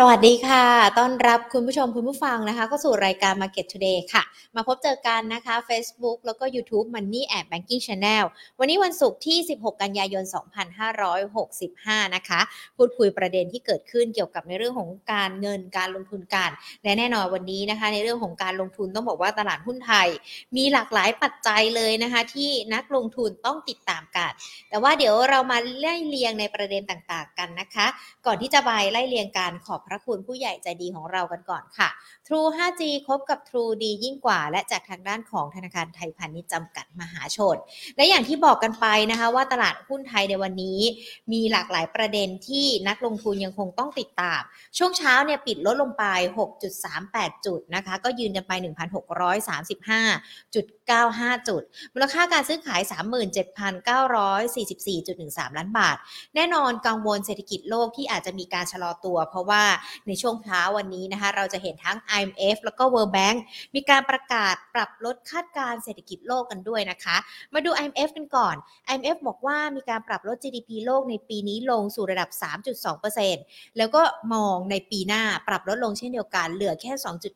สวัสดีค่ะ ต้อนรับคุณผู้ชมคุณผู้ฟังนะคะเข้าสู่รายการ Market Today ค่ะ มาพบเจอกันนะคะ Facebook แล้วก็ YouTube Money and Banking Channel วันนี้วันศุกร์ที่ 16 กันยายน 2565 นะคะ พูดคุยประเด็นที่เกิดขึ้นเกี่ยวกับในเรื่องของการเงินการลงทุนกันและแน่นอนวันนี้นะคะ ในเรื่องของการลงทุนต้องบอกว่าตลาดหุ้นไทย มีหลากหลายปัจจัยเลยนะคะ ที่นักลงทุนต้องติดตามกัน แต่ว่าเดี๋ยวเรามาไล่เลียงในประเด็นต่างๆ กันนะคะ ก่อนที่จะไปไล่เรียงการขอบพระคุณผู้ใหญ่ใจดีของเรากันก่อนค่ะ True 5G คบกับ True ดียิ่งกว่า และจากทางด้านของธนาคารไทยพาณิชย์จำกัดมหาชน และอย่างที่บอกกันไปนะคะว่าตลาดหุ้นไทยในวันนี้ มีหลากหลายประเด็นที่นักลงทุนยังคงต้องติดตาม ช่วงเช้าเนี่ยปิดลดลงไป 6.38 จุดนะคะ ก็ยืนกันไป 1,635.95 จุด มูลค่าการซื้อขาย 37,944.13 ล้านบาท แน่นอนกังวลเศรษฐกิจโลกที่อาจจะมีการชะลอตัว เพราะว่าในช่วงเช้าวันนี้นะคะ เราจะเห็นทั้ง IMF แล้วก็ World Bank มีการประกาศปรับลดคาดการณ์เศรษฐกิจโลกกันด้วยนะคะ มาดู IMF กันก่อน IMF บอกว่ามีการปรับลด GDP โลกในปีนี้ลงสู่ระดับ 3.2%แล้วก็มองในปีหน้าปรับลดลงเช่นเดียวกัน เหลือแค่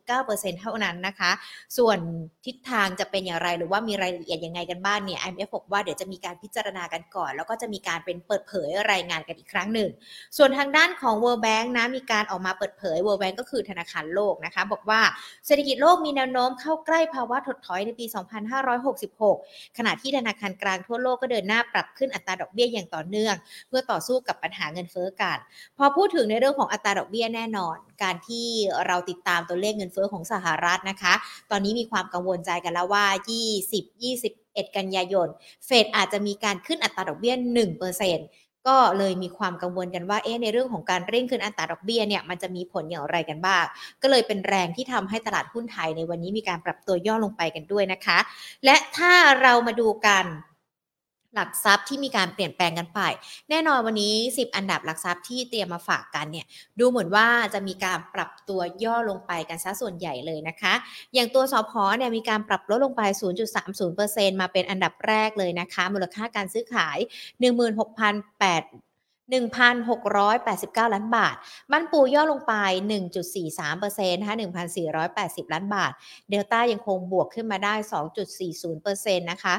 2.9%เท่านั้นนะคะ ส่วนทิศทางจะเป็นอย่างไรหรือว่ามีรายละเอียดยังไงกันบ้างเนี่ย IMF บอกว่าเดี๋ยวจะมีการพิจารณากันก่อน แล้วก็จะมีการเป็นเปิดเผยรายงานกันอีกครั้งหนึ่ง ส่วนทางด้านของ World Bank นะมีการออกมาเปิดเผย World Bank ก็คือธนาคารโลกนะคะ บอกว่าเศรษฐกิจโลกมีแนวโน้มเข้าใกล้ภาวะถดถอยในปี 2566 ขณะที่ธนาคารกลางทั่วโลกก็เดินหน้าปรับขึ้นอัตราดอกเบี้ยอย่างต่อเนื่อง เพื่อต่อสู้กับปัญหาเงินเฟ้อกัน พอพูดถึงในเรื่องของอัตราดอกเบี้ยแน่นอน การที่เราติดตามตัวเลขเงินเฟ้อของสหรัฐนะคะ ตอนนี้มีความกังวลใจกันแล้วว่า 20 21กันยายน เฟดอาจจะมีการขึ้นอัตราดอกเบี้ย1% ก็เลยมีความกังวลกันว่าเอ๊ะในเรื่องของการเร่งขึ้นอัตราดอกเบี้ยเนี่ยมันจะมีผลอย่างไรกันบ้าง ก็เลยเป็นแรงที่ทำให้ตลาดหุ้นไทยในวันนี้มีการปรับตัวย่อลงไปกันด้วยนะคะ และถ้าเรามาดูกัน หลักทรัพย์ที่มีการเปลี่ยนแปลงกันไป แน่นอนวันนี้ 10 อันดับหลักทรัพย์ที่เตรียมมาฝากกันเนี่ยดูเหมือนว่าจะมีการปรับตัวย่อลงไปกันซะส่วนใหญ่เลยนะคะ อย่างตัวสอพอเนี่ยมีการปรับลดลงไป 0.30%มาเป็นอันดับแรกเลยนะคะ มูลค่าการซื้อขาย 16,800 1,689 ล้านบาท มันปูย่อลงไป 1.43%นะคะ1,480 ล้านบาท เดลต้ายังคงบวกขึ้นมาได้ 2.40%นะคะ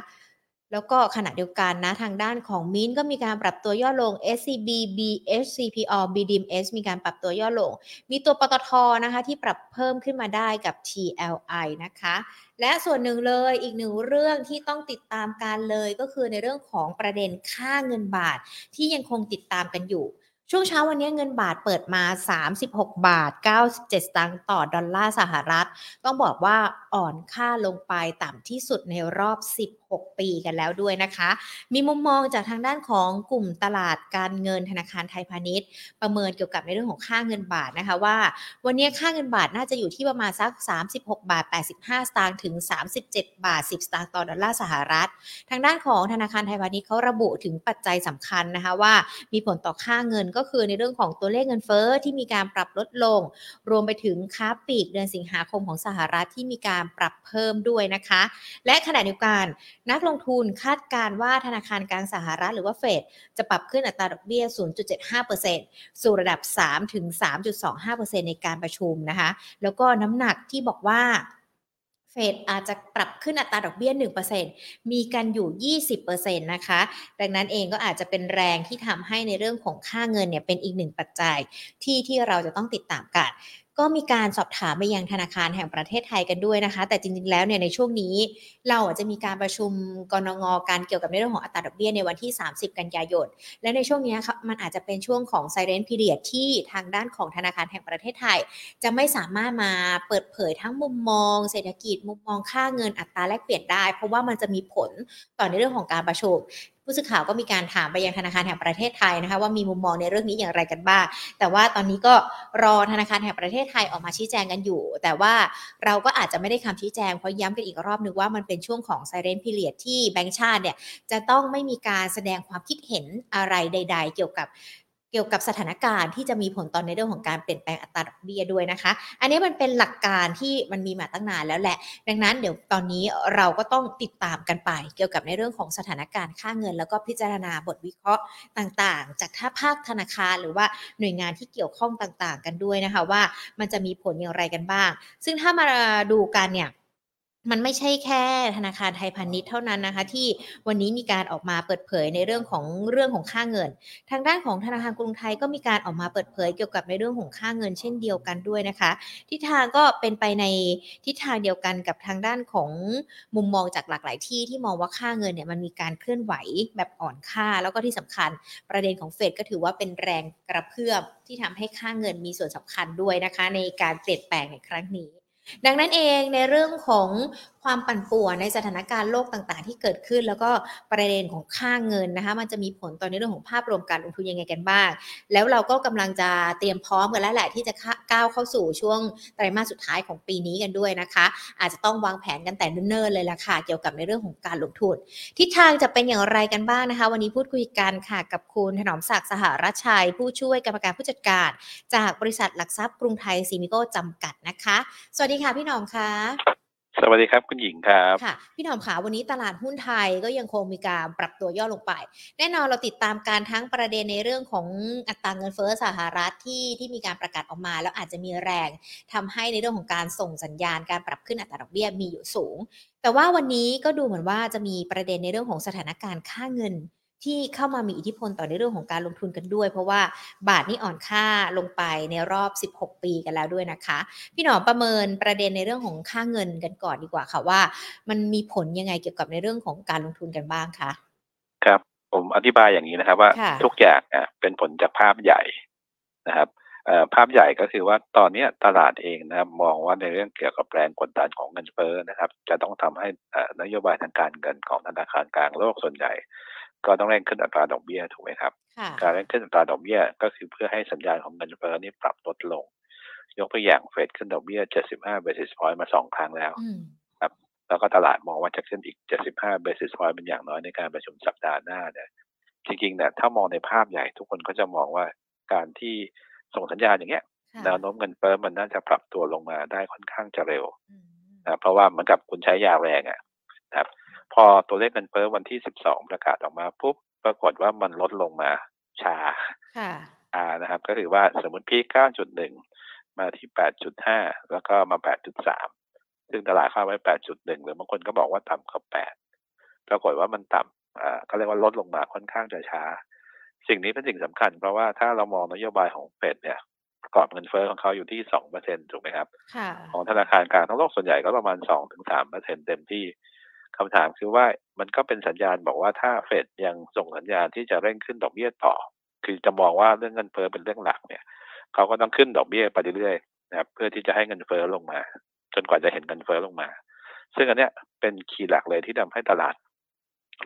แล้วก็ขณะเดียวกันนะทางด้านของมินก็มีการปรับตัวย่อลง SCB BHCPO BDMs มีการปรับตัวย่อลง มีตัวปตทนะคะที่ปรับเพิ่มขึ้นมาได้กับ TLI นะคะ และส่วนหนึ่งเลยอีกหนึ่งเรื่องที่ต้องติดตามการเลยก็คือในเรื่องของประเด็นค่าเงินบาทที่ยังคงติดตามกันอยู่ช่วงเช้าวันนี้เงินบาทเปิดมา 36 บาท 97 สตางค์ต่อดอลลาร์สหรัฐ ต้องบอกว่าอ่อนค่าลงไปต่ำที่สุดในรอบ 6 ปีกันแล้วด้วยนะคะ มีมุมมองจากทางด้านของกลุ่มตลาดการเงินธนาคารไทยพาณิชย์ ประเมินเกี่ยวกับในเรื่องของค่าเงินบาทนะคะว่า วันนี้ค่าเงินบาทน่าจะอยู่ที่ประมาณสัก 36 บาท 85 สตางค์ถึง 37 บาท 10 สตางค์ต่อดอลลาร์สหรัฐ ทางด้านของธนาคารไทยพาณิชย์เขาระบุถึงปัจจัยสำคัญนะคะว่ามีผลต่อค่าเงินก็คือในเรื่องของตัวเลขเงินเฟ้อที่มีการปรับลดลง รวมไปถึงค้าปลีกเดือนสิงหาคมของสหรัฐที่มีการปรับเพิ่มด้วยนะคะ และขณะเดียวกันนักลงทุนคาดการว่าธนาคารกลางสหรัฐหรือว่าเฟดจะปรับขึ้นอัตราดอกเบี้ย 0.75%สู่ระดับ3ถึง3.25%ในการประชุมนะคะ แล้วก็น้ำหนักที่บอกว่าเฟดอาจจะปรับขึ้นอัตราดอกเบี้ย 1%มีกันอยู่ 20%นะคะ ดังนั้นเองก็อาจจะเป็นแรงที่ทำให้ในเรื่องของค่าเงินเนี่ยเป็นอีกหนึ่งปัจจัยที่ที่เราจะต้องติดตามกัน ก็มีการสอบถามไปยังธนาคารแห่งประเทศไทยกันด้วยนะคะ แต่จริงๆ แล้วเนี่ยในช่วงนี้ เราอาจจะมีการประชุมกรงงการเกี่ยวกับในเรื่องของอัตราดอกเบี้ยในวันที่ 30 กันยายน และในช่วงนี้ครับมันอาจจะเป็นช่วงของไซเรนพีเรียดที่ทางด้านของธนาคารแห่งประเทศไทย จะไม่สามารถมาเปิดเผยทั้งมุมมอง เศรษฐกิจมุมมองค่าเงินอัตราแลกเปลี่ยนได้ เพราะว่ามันจะมีผลต่อในเรื่องของการประชุม ผู้สื่อข่าวก็มีการถามไปยังธนาคารแห่งประเทศไทยนะคะว่ามีมุมมองในเรื่องนี้อย่างไรกันบ้าง แต่ว่าตอนนี้ก็รอธนาคารแห่งประเทศไทยออกมาชี้แจงกันอยู่ แต่ว่าเราก็อาจจะไม่ได้คำชี้แจงเพราะย้ำกันอีกรอบนึงว่ามันเป็นช่วงของไซเรนพิเรียดที่แบงก์ชาติเนี่ยจะต้องไม่มีการแสดงความคิดเห็นอะไรใด ๆ เกี่ยวกับ เกี่ยวกับสถานการณ์ที่จะมีผลตอนในเรื่องของการเปลี่ยนแปลงอัตราดอกเบี้ยด้วยนะคะ อันนี้มันเป็นหลักการที่มันมีมาตั้งนานแล้วแหละ ดังนั้นเดี๋ยวตอนนี้เราก็ต้องติดตามกันไป เกี่ยวกับในเรื่องของสถานการณ์ค่าเงิน แล้วก็พิจารณาบทวิเคราะห์ต่างๆ จากท่าภาคธนาคารหรือว่าหน่วยงานที่เกี่ยวข้องต่างๆ กันด้วยนะคะว่ามันจะมีผลอย่างไรกันบ้าง ซึ่งถ้ามาดูกันเนี่ย มันไม่ใช่แค่ธนาคารไทยพาณิชย์เท่านั้นนะคะ ที่วันนี้มีการออกมาเปิดเผยในเรื่องของเรื่องของค่าเงิน ทางด้านของธนาคารกรุงไทยก็มีการออกมาเปิดเผยเกี่ยวกับในเรื่องของค่าเงินเช่นเดียวกันด้วยนะคะทิศทางก็เป็นไปในทิศทางเดียวกันกับทางด้านของมุมมองจากหลากหลายที่ที่มองว่าค่าเงินเนี่ยมันมีการเคลื่อนไหวแบบอ่อนค่า แล้วก็ที่สำคัญประเด็นของเฟดก็ถือว่าเป็นแรงกระเพื่อมที่ทำให้ค่าเงินมีส่วนสำคัญด้วยนะคะ ในการเปลี่ยนแปลงในครั้งนี้ ดังนั้นเองในเรื่องของความปั่นป่วนในสถานการณ์โลกต่างๆ ที่เกิดขึ้น แล้วก็ประเด็นของค่าเงินนะคะมันจะมีผลต่อในเรื่องของภาพรวมการลงทุนยังไงกันบ้าง แล้วเราก็กำลังจะเตรียมพร้อมกันแล้วแหละที่จะก้าวเข้าสู่ช่วงไตรมาสสุดท้ายของปีนี้กันด้วยนะคะ อาจจะต้องวางแผนกันแต่เนิ่นๆเลยล่ะค่ะเกี่ยวกับในเรื่องของการลงทุนทิศทางจะเป็นอย่างไรกันบ้างนะคะ วันนี้พูดคุยกันค่ะกับคุณถนอมศักดิ์สหรัชชัย ผู้ช่วยกรรมการผู้จัดการ จากบริษัทหลักทรัพย์กรุงไทยซีมิโก้จำกัดนะคะ สวัสดีค่ะพี่หนอมค่ะ สวัสดีครับคุณหญิงครับค่ะ พี่หนอมขาวันนี้ตลาดหุ้นไทยก็ยังคงมีการปรับตัวย่อลงไป แน่นอนเราติดตามการทั้งประเด็นในเรื่องของอัตราเงินเฟ้อสหรัฐที่ที่มีการประกาศออกมา แล้วอาจจะมีแรงทำให้ในเรื่องของการส่งสัญญาณการปรับขึ้นอัตราดอกเบี้ยมีอยู่สูง แต่ว่าวันนี้ก็ดูเหมือนว่าจะมีประเด็นในเรื่องของสถานการณ์ค่าเงิน ที่เข้ามามีอิทธิพลต่อในเรื่องของการลงทุนกันด้วย เพราะว่าบาทนี่อ่อนค่าลงไปในรอบ 16 ปีกันแล้วด้วยนะคะ พี่หนอมประเมินประเด็นในเรื่องของค่าเงินกันก่อนดีกว่าค่ะว่า มันมีผลยังไงเกี่ยวกับในเรื่องของการลงทุนกันบ้างคะครับผมอธิบายอย่างนี้นะครับว่าทุกอย่างเป็นผลจากภาพใหญ่นะครับภาพใหญ่ก็คือว่าตอนนี้ตลาดเองนะครับมองว่าในเรื่องเกี่ยวกับแรงกดดันของเงินเฟ้อนะครับ จะต้องทำให้นโยบายทางการเงินของธนาคารกลางโลกส่วนใหญ่ ก็ต้องเร่งขึ้นอัตราดอกเบี้ยถูกไหมครับ การเร่งขึ้นอัตราดอกเบี้ยก็คือเพื่อให้สัญญาณของเงินเฟ้อนี้ปรับลดลง ยกตัวอย่างเฟดขึ้นดอกเบี้ย 75 basis point มาสองครั้งแล้วครับ แล้วก็ตลาดมองว่าจะขึ้นอีก 75 basis point เป็นอย่างน้อยในการประชุมสัปดาห์หน้าเนี่ยจริงๆเนี่ยถ้ามองในภาพใหญ่ทุกคนก็จะมองว่าการที่ส่งสัญญาณอย่างเงี้ยแนวโน้มเงินเฟ้อมันน่าจะปรับตัวลงมาได้ค่อนข้างจะเร็วนะเพราะว่าเหมือนกับคุณใช้ยาแรงอะนะครับ พอตัวเลขเงินเฟ้อวันที่ 12 ประกาศออกมาปุ๊บปรากฏว่ามันลดลงมาช้าอ่านะครับ ก็คือว่าสมมติพีค9.1 มาที่ 8.5 แล้วก็มา 8.3 ซึ่งตลาดคาดไว้ 8.1 หรือบางคนก็บอกว่าต่ำกว่า 8 ปรากฏว่ามันต่ำอ่าก็เรียกว่าลดลงมาค่อนข้างจะช้า สิ่งนี้เป็นสิ่งสำคัญ เพราะว่าถ้าเรามองนโยบายของเฟดเนี่ยกรอบเงินเฟ้อของเขาอยู่ที่สองเปอร์เซ็นถูกไหมครับ ของธนาคารกลางทั้งโลกส่วนใหญ่ก็ประมาณสองถึงสามเปอร์เซ็นเต็มที่ คำถามคือว่ามันก็เป็นสัญญาณบอกว่าถ้าเฟดยังส่งสัญญาณที่จะเร่งขึ้นดอกเบี้ยต่อ คือจะมองว่าเรื่องเงินเฟ้อเป็นเรื่องหลักเนี่ยเขาก็ต้องขึ้นดอกเบี้ยไปเรื่อยๆนะครับเพื่อที่จะให้เงินเฟ้อลงมา จนกว่าจะเห็นเงินเฟ้อลงมา ซึ่งอันเนี้ยเป็นคีย์หลักเลยที่ทำให้ตลาด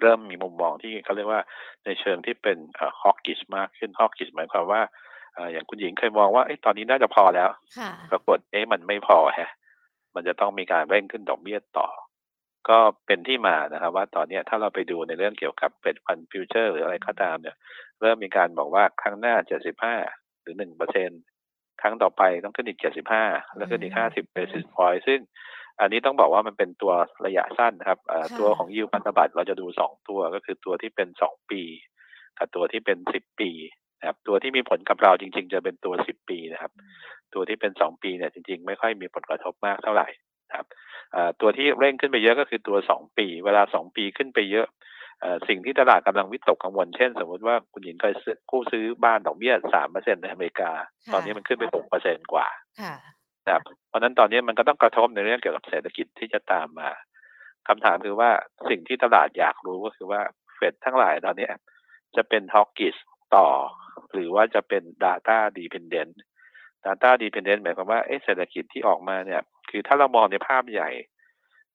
เริ่มมีมุมมองที่เขาเรียกว่าในเชิงที่เป็นฮอกกิชมากขึ้นฮอกกิชหมายความว่าอย่างคุณหญิงเคยมองว่าตอนนี้น่าจะพอแล้วปรากฏเอ๊ะมันไม่พอฮะมันจะต้องมีการเร่งขึ้นดอกเบี้ยต่อ ก็เป็นที่มานะครับว่าตอนนี้ถ้าเราไปดูในเรื่องเกี่ยวกับเป็ดฟันฟิวเจอร์หรืออะไรก็ตามเนี่ย เริ่มมีการบอกว่าครั้งหน้า 75 หรือ1เปอร์เซ็นครั้งต่อไปต้องขึ้นอีก 75 แล้วขึ้นอีก 50 basis point ซึ่งอันนี้ต้องบอกว่ามันเป็นตัวระยะสั้นนะครับตัวของยิวพันธบัตรเราจะดู 2 ตัวก็คือตัวที่เป็น 2 ปี กับตัวที่เป็น 10 ปีนะครับตัวที่มีผลกับเราจริง ๆ จะเป็นตัว 10 ปีนะครับ ตัวที่เป็น 2 ปีเนี่ยจริง ๆ ไม่ค่อยมีผลกระทบมากเท่าไหร่ ครับตัวที่เร่งขึ้นไปเยอะก็คือตัวสองปี เวลาสองปีขึ้นไปเยอะสิ่งที่ตลาดกำลังวิตกกังวล เช่น สมมติว่าคุณหญิงเคยกู้ซื้อบ้านดอกเบี้ยสามเปอร์เซ็นในอเมริกา ตอนนี้มันขึ้นไปหกเปอร์เซ็นกว่าครับเพราะนั้นตอนนี้มันก็ต้องกระทบในเรื่องเกี่ยวกับเศรษฐกิจที่จะตามมาคำถามคือว่าสิ่งที่ตลาดอยากรู้ก็คือว่าเฟดทั้งหลายตอนนี้จะเป็นฮอกกิสต่อ หรือว่าจะเป็น Data Dependent Data Dependent หมายความว่าเศรษฐกิจที่ออกมาเนี่ย คือถ้าเรามองในภาพใหญ่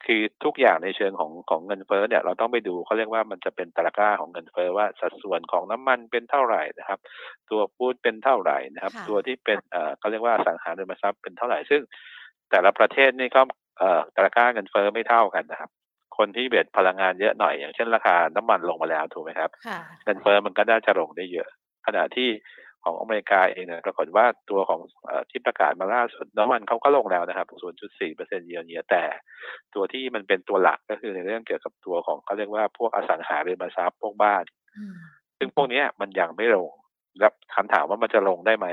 คือทุกอย่างในเชิงของของเงินเฟ้อเนี่ย เราต้องไปดูเขาเรียกว่ามันจะเป็นตะก้าของเงินเฟ้อว่าสัดส่วนของน้ำมันเป็นเท่าไหร่นะครับ ตัวพูดเป็นเท่าไหร่นะครับ ตัวที่เป็นเอ่อเขาเรียกว่าสังหาริมทรัพย์เป็นเท่าไหร่ซึ่ง แต่ละประเทศนี่ก็เอ่อตะก้าเงินเฟ้อไม่เท่ากันนะครับคนที่เบ็ดพลังงานเยอะหน่อยอย่างเช่นราคาน้ำมันลงมาแล้วถูกไหมครับ เงินเฟ้อมันก็น่าจะลงได้เยอะ ขณะที่ ของอเมริกาเองเนี่ยปรากฏว่าตัวของที่ประกาศมาล่าสุดน้ำมันเขาก็ลงแล้วนะครับ 0.4เปอร์เซ็นต์เยียร์เยียแต่ ตัวที่มันเป็นตัวหลักก็คือในเรื่องเกี่ยวกับตัวของเขาเรียกว่าพวกอสังหาริมทรัพย์พวกบ้าน ซึ่งพวกนี้มันยังไม่ลง แล้วคำถามว่ามันจะลงได้ไหม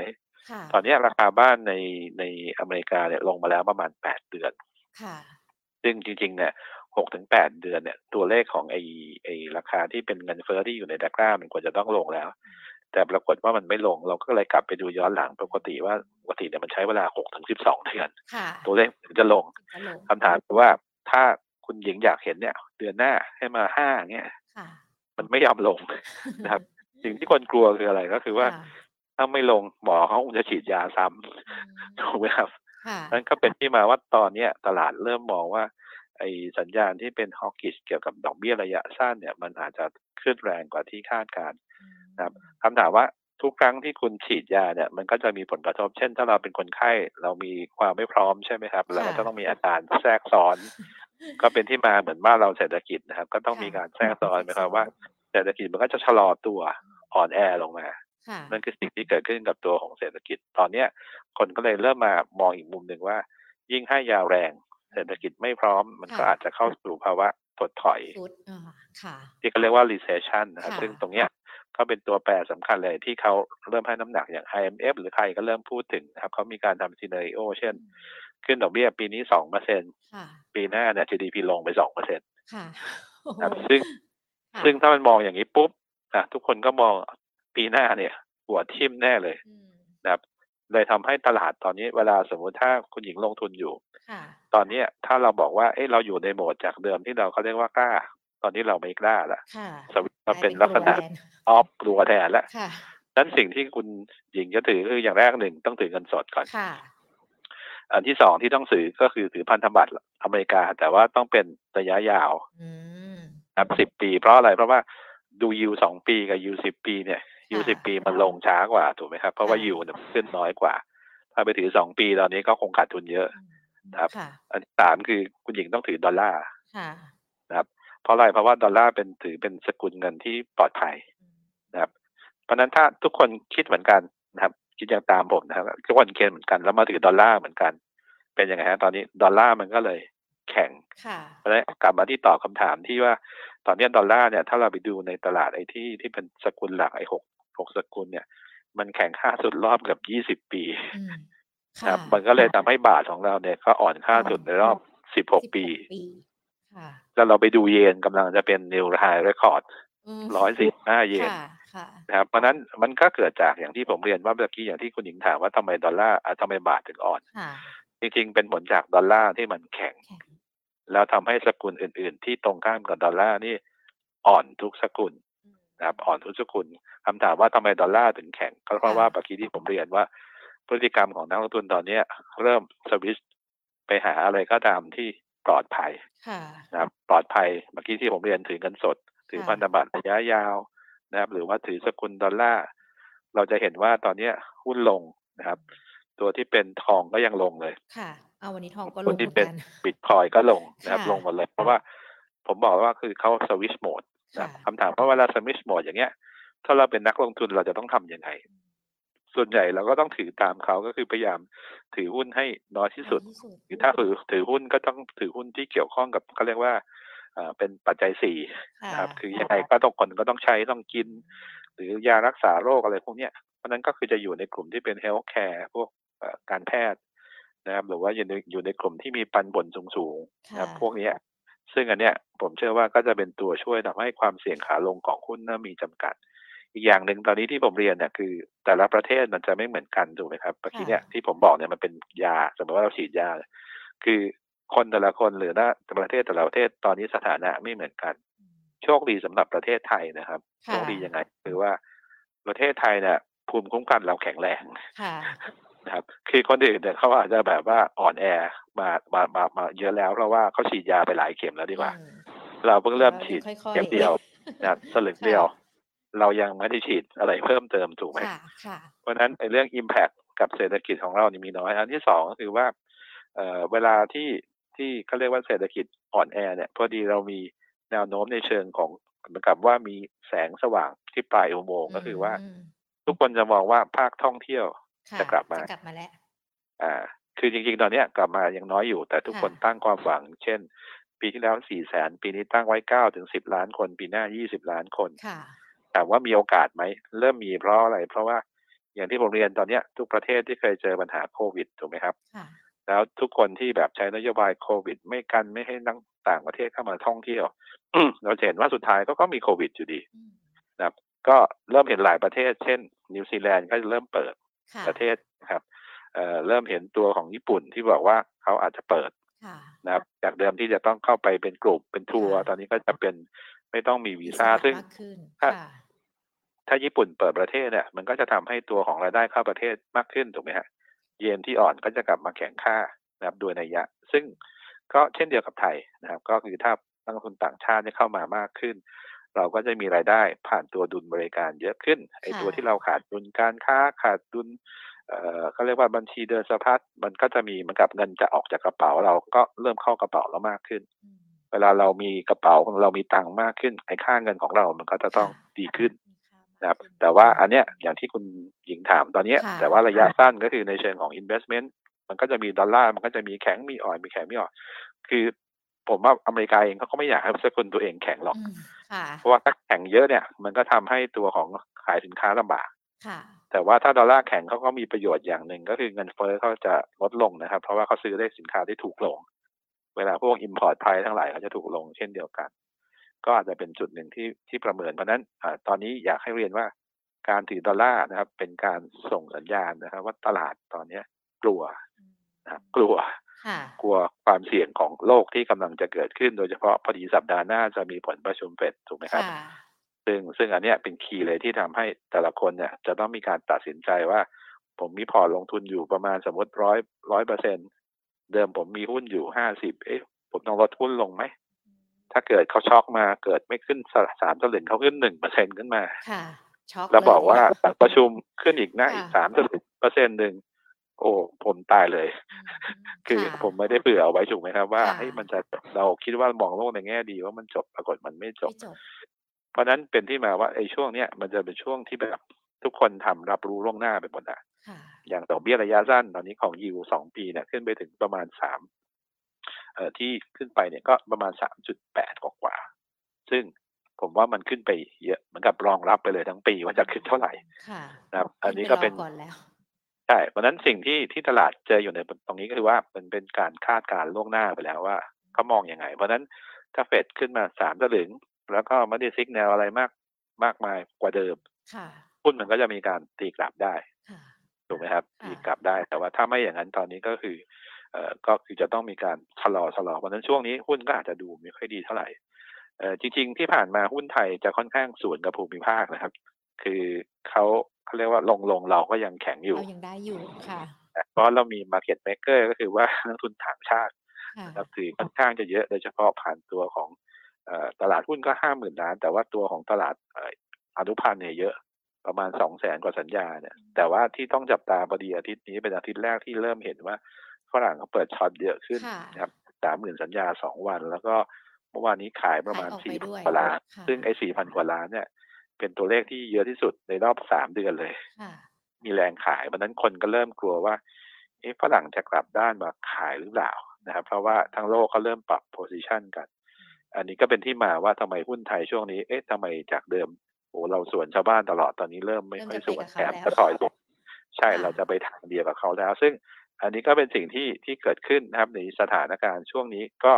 ตอนนี้ราคาบ้านในในอเมริกาเนี่ยลงมาแล้วประมาณแปดเดือนซึ่งจริงๆเนี่ยหกถึงแปดเดือนเนี่ยตัวเลขของไอไอราคาที่เป็นเงินเฟ้อที่อยู่ในดักร้ามันควรจะต้องลงแล้ว แต่ปรากฏว่ามันไม่ลง เราก็เลยกลับไปดูย้อนหลังปกติว่าปกติเนี่ยมันใช้เวลาหกถึงสิบสองเดือนตัวเลขถึงจะลงคำถามคือว่าถ้าคุณหญิงอยากเห็นเนี่ย เดือนหน้าให้มาห้าเนี่ยมันไม่ยอมลงนะครับสิ่งที่คนกลัวคืออะไรก็คือว่า ถ้าไม่ลงหมอเขาคงจะฉีดยาซ้ำถูกไหมครับนั่นก็เป็นที่มาว่าตอนเนี้ยตลาดเริ่มมองว่า ไอ้สัญญาณที่เป็นฮอกกิชเกี่ยวกับดอกเบี้ยระยะสั้นเนี่ย มันอาจจะขึ้นแรงกว่าที่คาดการ นะครับคำถามว่าทุกครั้งที่คุณฉีดยาเนี่ยมันก็จะมีผลกระทบ เช่น ถ้าเราเป็นคนไข้เรามีความไม่พร้อมใช่ไหมครับ เราก็จะต้องมีอาการแทรกซ้อน ก็เป็นที่มาเหมือนว่าเราเศรษฐกิจนะครับ ก็ต้องมีการแทรกซ้อนหมายความว่าเศรษฐกิจมันก็จะชะลอตัวอ่อนแอลงมานั่นคือสิ่งที่เกิดขึ้นกับตัวของเศรษฐกิจ ตอนเนี้ยคนก็เลยเริ่มมามองอีกมุมหนึ่งว่า ยิ่งให้ยาแรง เศรษฐกิจไม่พร้อม มันก็อาจจะเข้าสู่ภาวะถดถอยที่เขาเรียกว่า recession นะครับซึ่งตรงเนี้ย ก็เป็นตัวแปรสำคัญเลยที่เขาเริ่มให้น้ำหนักอย่าง IMF หรือใครก็เริ่มพูดถึงนะครับเขามีการทำซีเนริโอเช่น ขึ้นดอกเบี้ยปีนี้สองเปอร์เซ็นปีหน้าเนี่ย GDP ลงไปสองเปอร์เซ็นต์ซึ่งซึ่งถ้ามันมองอย่างนี้ปุ๊บอะทุกคนก็มองปีหน้าเนี่ย หัวทิ่มแน่เลยนะครับเลยทำให้ตลาดตอนนี้เวลาสมมุติถ้าคุณหญิงลงทุนอยู่ตอนนี้ถ้าเราบอกว่าเอ้เราอยู่ในโหมดจากเดิมที่เราเขาเรียกว่ากล้า ตอนนี้เราไม่กล้าละสวิตมาเป็นลักษณะออฟกลัวแทนแล้วนั้นสิ่งที่คุณหญิงจะถือคืออย่างแรกหนึ่งต้องถือเงินสดก่อนอันที่สองที่ต้องถือก็คือถือพันธบัตรอเมริกา แต่ว่าต้องเป็นระยะยาวครับสิบปีเพราะอะไรเพราะว่าดูยูสองปีกับยูสิบปีเนี่ยยูสิบปีมันลงช้ากว่าถูกไหมครับ เพราะว่ายูเนี่ยขึ้นน้อยกว่า ถ้าไปถือสองปีตอนนี้ก็คงขาดทุนเยอะนะครับ อันที่สามคือคุณหญิงต้องถือดอลลาร์นะครับ เพราะอะไรเพราะว่าดอลลาร์เป็นถือเป็นสกุลเงินที่ปลอดภัยนะครับ เพราะนั้นถ้าทุกคนคิดเหมือนกันนะครับ คิดอย่างตามผมนะครับทุกคนเคนเหมือนกันแล้วมาถือดอลลาร์เหมือนกัน เป็นยังไงฮะตอนนี้ดอลลาร์มันก็เลยแข็งเพราะฉะนั้นกลับมาที่ตอบคำถามที่ว่าตอนนี้ดอลลาร์เนี่ยถ้าเราไปดูในตลาดไอ้ที่ที่เป็นสกุลหลักไอ้หกหกสกุลเนี่ย มันแข็งค่าสุดรอบเกือบยี่สิบปีครับ มันก็เลยทำให้บาทของเราเนี่ยก็อ่อนค่าสุดในรอบสิบหกปี แล้วเราไปดูเยนกำลังจะเป็น new high record ร้อยสิบห้าเยนนะครับเพราะนั้นมันก็เกิดจากอย่างที่ผมเรียนว่าเมื่อกี้อย่างที่คุณหญิงถามว่าทำไมดอลลาร์ทำไมบาทถึงอ่อน จริงๆ เป็นผลจากดอลลาร์ที่มันแข็ง แล้วทำให้สกุลอื่น ๆ ที่ตรงข้ามกับดอลลาร์นี่อ่อนทุกสกุลนะครับอ่อนทุกสกุลคำถามว่าทำไมดอลลาร์ถึงแข็ง ก็เพราะว่าเมื่อกี้ที่ผมเรียนว่า พฤติกรรมของนักลงทุนตอนนี้เริ่มสวิชไปหาอะไรก็ตามที่ ปลอดภัยนะครับปลอดภัยเมื่อกี้ที่ผมเรียนถือเงินสด ถือพันธบัตรระยะยาวนะครับ หรือว่าถือสกุลดอลลาร์เราจะเห็นว่าตอนนี้หุ้นลงนะครับ ตัวที่เป็นทองก็ยังลงเลยค่ะเอาวันนี้ทองก็ลงที่เป็นบิตคอยก็ลงนะครับ ลงหมดเลย เพราะว่าผมบอกว่าคือเขาสวิชโหมดคำถามเพราะเวลาสวิชโหมดอย่างเงี้ย ถ้าเราเป็นนักลงทุนเราจะต้องทํำยังไง ส่วนใหญ่เราก็ต้องถือตามเขาก็คือพยายามถือหุ้นให้น้อยที่สุดหรือถ้าถือถือหุ้นก็ต้องถือหุ้นที่เกี่ยวข้องกับเขาเรียกว่าเป็นปัจจัยสี่ครับ คือยังไงก็ต้องคนก็ต้องใช้ต้องกิน หรือยารักษาโรคอะไรพวกเนี้ยเพราะนั้นก็คือจะอยู่ในกลุ่มที่เป็น healthcare พวกการแพทย์นะครับ หรือว่าอยู่ในอยู่ในกลุ่มที่มีปันผลสูงๆนะครับพวกนี้ซึ่งอันเนี้ยผมเชื่อว่าก็จะเป็นตัวช่วยทำให้ความเสี่ยงขาลงของหุ้นน่ามีจำกัด อีกอย่างหนึ่งตอนนี้ที่ผมเรียนเนี่ยคือแต่ละประเทศมันจะไม่เหมือนกันถูกไหมครับเมื่อกี้เนี่ยที่ผมบอกเนี่ยมันเป็นยาสมมติว่าเราฉีดยา คือคนแต่ละคนหรือนะประเทศแต่ละประเทศตอนนี้สถานะไม่เหมือนกัน โชคดีสำหรับประเทศไทยนะครับโชคดียังไง คือว่าประเทศไทยเนี่ยภูมิคุ้มกันเราแข็งแรงนะครับ คือคนอื่นเนี่ยเขาอาจจะแบบว่าอ่อนแอมามามามาเยอะแล้วเพราะว่าเขาฉีดยาไปหลายเข็มแล้วดีกว่า เราเพิ่งเริ่มฉีดเข็มเดียวนะสลึงเดียว เรายังไม่ได้ฉีดอะไรเพิ่มเติมถูกไหมเพราะฉะนั้นในเรื่อง Impact กับเศรษฐกิจของเรานี่มีน้อย อันที่สองก็คือว่าเอเวลาที่ที่เขาเรียกว่าเศรษฐกิจอ่อนแอเนี่ยพอดีเรามีแนวโน้มในเชิงของเหมือนกับว่ามีแสงสว่างที่ปลายอุโมงค์ก็คือว่า ทุกคนจะมองว่าภาคท่องเที่ยวจะกลับมากลับมาแล้วอ่า คือจริงๆ ตอนนี้กลับมายังน้อยอยู่ แต่ทุกคนตั้งความหวัง เช่น ปีที่แล้วสี่แสนปีนี้ตั้งไว้เก้าถึงสิบล้านคน ปีหน้ายี่สิบล้านคน แต่ว่ามีโอกาสไหมเริ่มมีเพราะอะไร เพราะว่าอย่างที่ผมเรียนตอนนี้ทุกประเทศที่เคยเจอปัญหาโควิดถูกไหมครับแล้วทุกคนที่แบบใช้นโยบายโควิด ไม่กันไม่ให้นั่งต่างประเทศเข้ามาท่องเที่ยวเราเห็นว่าสุดท้ายก็ก็มีโควิดอยู่ดีนะครับ ก็เริ่มเห็นหลายประเทศ เช่น นิวซีแลนด์ก็เริ่มเปิดประเทศครับเเริ่มเห็นตัวของญี่ปุ่นที่บอกว่าเขาอาจจะเปิดนะครับ จากเดิมที่จะต้องเข้าไปเป็นกลุ่มเป็นทัวร์ตอนนี้ก็จะเป็น ไม่ต้องมีวีซ่าซึ่งถ้าถ้าญี่ปุ่นเปิดประเทศเนี่ย มันก็จะทำให้ตัวของรายได้เข้าประเทศมากขึ้นถูกไหมฮะเยนที่อ่อนก็จะกลับมาแข็งค่านะครับโดยนัยยะ ซึ่งก็เช่นเดียวกับไทยนะครับ ก็คือถ้านักลงทุนต่างชาติเข้ามามากขึ้น เราก็จะมีรายได้ผ่านตัวดุลบริการเยอะขึ้นไอ้ตัวที่เราขาดดุลการค้าขาดดุลเอ่อเขาเรียกว่าบัญชีเดินสะพัดมันก็จะมีเหมือนกับเงินจะออกจากกระเป๋าเราก็เริ่มเข้ากระเป๋าเรามากขึ้น เวลาเรามีกระเป๋าของเรามีตังค์มากขึ้นไอ้ค่าเงินของเรามันก็จะต้องดีขึ้นนะครับ แต่ว่าอันเนี้ยอย่างที่คุณหญิงถามตอนนี้แต่ว่าระยะสั้นก็คือในเชิงของ investment มันก็จะมีดอลลาร์มันก็จะมีแข็งมีอ่อนมีแข็งมีอ่อนคือผมว่าอเมริกาเองเขาก็ไม่อยากให้สกุลตัวเองแข็งหรอกเพราะว่าถ้าแข็งเยอะเนี่ย มันก็ทำให้ตัวของขายสินค้าลำบากแต่ว่าถ้าดอลลาร์แข็งเขาก็มีประโยชน์อย่างหนึ่งก็คือเงินเฟ้อเขาจะลดลงนะครับ เพราะว่าเขาซื้อได้สินค้าที่ถูกลง เวลาพวก import price ทั้งหลายเขาจะถูกลงเช่นเดียวกัน ก็อาจจะเป็นจุดหนึ่งที่ที่ประเมิน เพราะนั้นอตอนนี้อยากให้เรียนว่าการถือดอลลาร์นะครับ เป็นการส่งสัญญาณนะครับ ว่าตลาดตอนนี้กลัวนะกลัวกลัวความเสี่ยงของโลกที่กำลังจะเกิดขึ้น โดยเฉพาะพอดีสัปดาห์หน้าจะมีผลประชุมเฟดถูกไหมครับ ซึ่งซึ่งอันนี้เป็นคีย์เลยที่ทำให้แต่ละคนเนี่ยจะต้องมีการตัดสินใจว่า ผมมีพอร์ตลงทุนอยู่ประมาณสมมติร้อยร้อยเปอร์เซ็น เดิมผมมีหุ้นอยู่ห้าสิบเอ๊ะผมต้องลดหุ้นลงไหม ถ้าเกิดเขาช็อกมาเกิดไม่ขึ้นสามสลึงเขาขึ้นหนึ่งเปอร์เซ็นขึ้นมาแล้วบอกว่าประชุมขึ้นอีกนะอีกสามสลึงเปอร์เซ็นต์หนึ่งโอ้ผมตายเลย คือผมไม่ได้เผื่อเอาไว้ถูกไหมครับ ว่าให้มันจะเราคิดว่ามองโลกในแง่ดีว่ามันจบปรากฏมันไม่จบ เพราะนั้นเป็นที่มาว่าไอ้ช่วงเนี้ยมันจะเป็นช่วงที่แบบทุกคนทำรับรู้ล่วงหน้าไปหมดอะ อย่างดอกเบี้ยระยะสั้นตอนนี้ของยูสองปีเนี่ยขึ้นไปถึงประมาณสามเอ่อที่ขึ้นไปเนี่ยก็ประมาณสามจุดแปดกว่าซึ่งผมว่ามันขึ้นไปเยอะเหมือนกับรองรับไปเลยทั้งปีว่าจะขึ้นเท่าไหร่นะครับ อันนี้ก็เป็นใช่เพราะนั้นสิ่งที่ที่ตลาดเจออยู่ในตรงนี้ก็คือว่ามันเป็นการคาดการล่วงหน้าไปแล้วว่าเขามองอยังไง เพราะนั้นถ้าเฟดขึ้นมาสามสลึง แล้วก็ไม่ได้ซิกแนวอะไรมากมากมายกว่าเดิมหุ้นมันก็จะมีการตีกลับได้ ถูกไหมครับตีกลับได้แต่ว่าถ้าไม่อย่างนั้นตอนนี้ก็คือเอ่อก็คือจะต้องมีการชะลอชะลอเพราะนั้นช่วงนี้หุ้นก็อาจจะดูไม่ค่อยดีเท่าไหร่เอ่อจริง ๆ ที่ผ่านมาหุ้นไทยจะค่อนข้างสวนกับภูมิภาคนะครับ คือเขาเขาเรียกว่าลงลงเราก็ยังแข็งอยู่เรายังได้อยู่ค่ะเพราะเรามี market maker ก็คือว่านักทุนต่างชาตินะครับถือค่อนข้างจะเยอะโดยเฉพาะผ่านตัวของตลาดหุ้นก็ห้าหมื่นล้าน แต่ว่าตัวของตลาดอนุพันธ์เนี่ยเยอะ ประมาณสองแสนกว่าสัญญาเนี่ย แต่ว่าที่ต้องจับตาพอดีอาทิตย์นี้เป็นอาทิตย์แรกที่เริ่มเห็นว่าฝรั่งเขาเปิดช็อตเยอะขึ้นนะครับสามหมื่นสัญญาสองวัน แล้วก็เมื่อวานนี้ขายประมาณสี่พันกว่าล้าน ซึ่งไอ้สี่พันกว่าล้านเนี่ย เป็นตัวเลขที่เยอะที่สุดในรอบสามเดือนเลย มีแรงขายวันนั้นคนก็เริ่มกลัวว่าเอ๊ะฝรั่งจะกลับด้านมาขายหรือเปล่านะครับ เพราะว่าทั้งโลกเขาเริ่มปรับโพซิชันกัน อันนี้ก็เป็นที่มาว่าทำไมหุ้นไทยช่วงนี้ เอ๊ะทำไมจากเดิม โอ้เราสวนชาวบ้านตลอดตอนนี้เริ่มไม่ค่อยสวนแถมก็ถอยลงใช่เราจะไปทางเดียวกับเขาแล้ว ซึ่งอันนี้ก็เป็นสิ่งที่ที่เกิดขึ้นนะครับในสถานการณ์ช่วงนี้ก็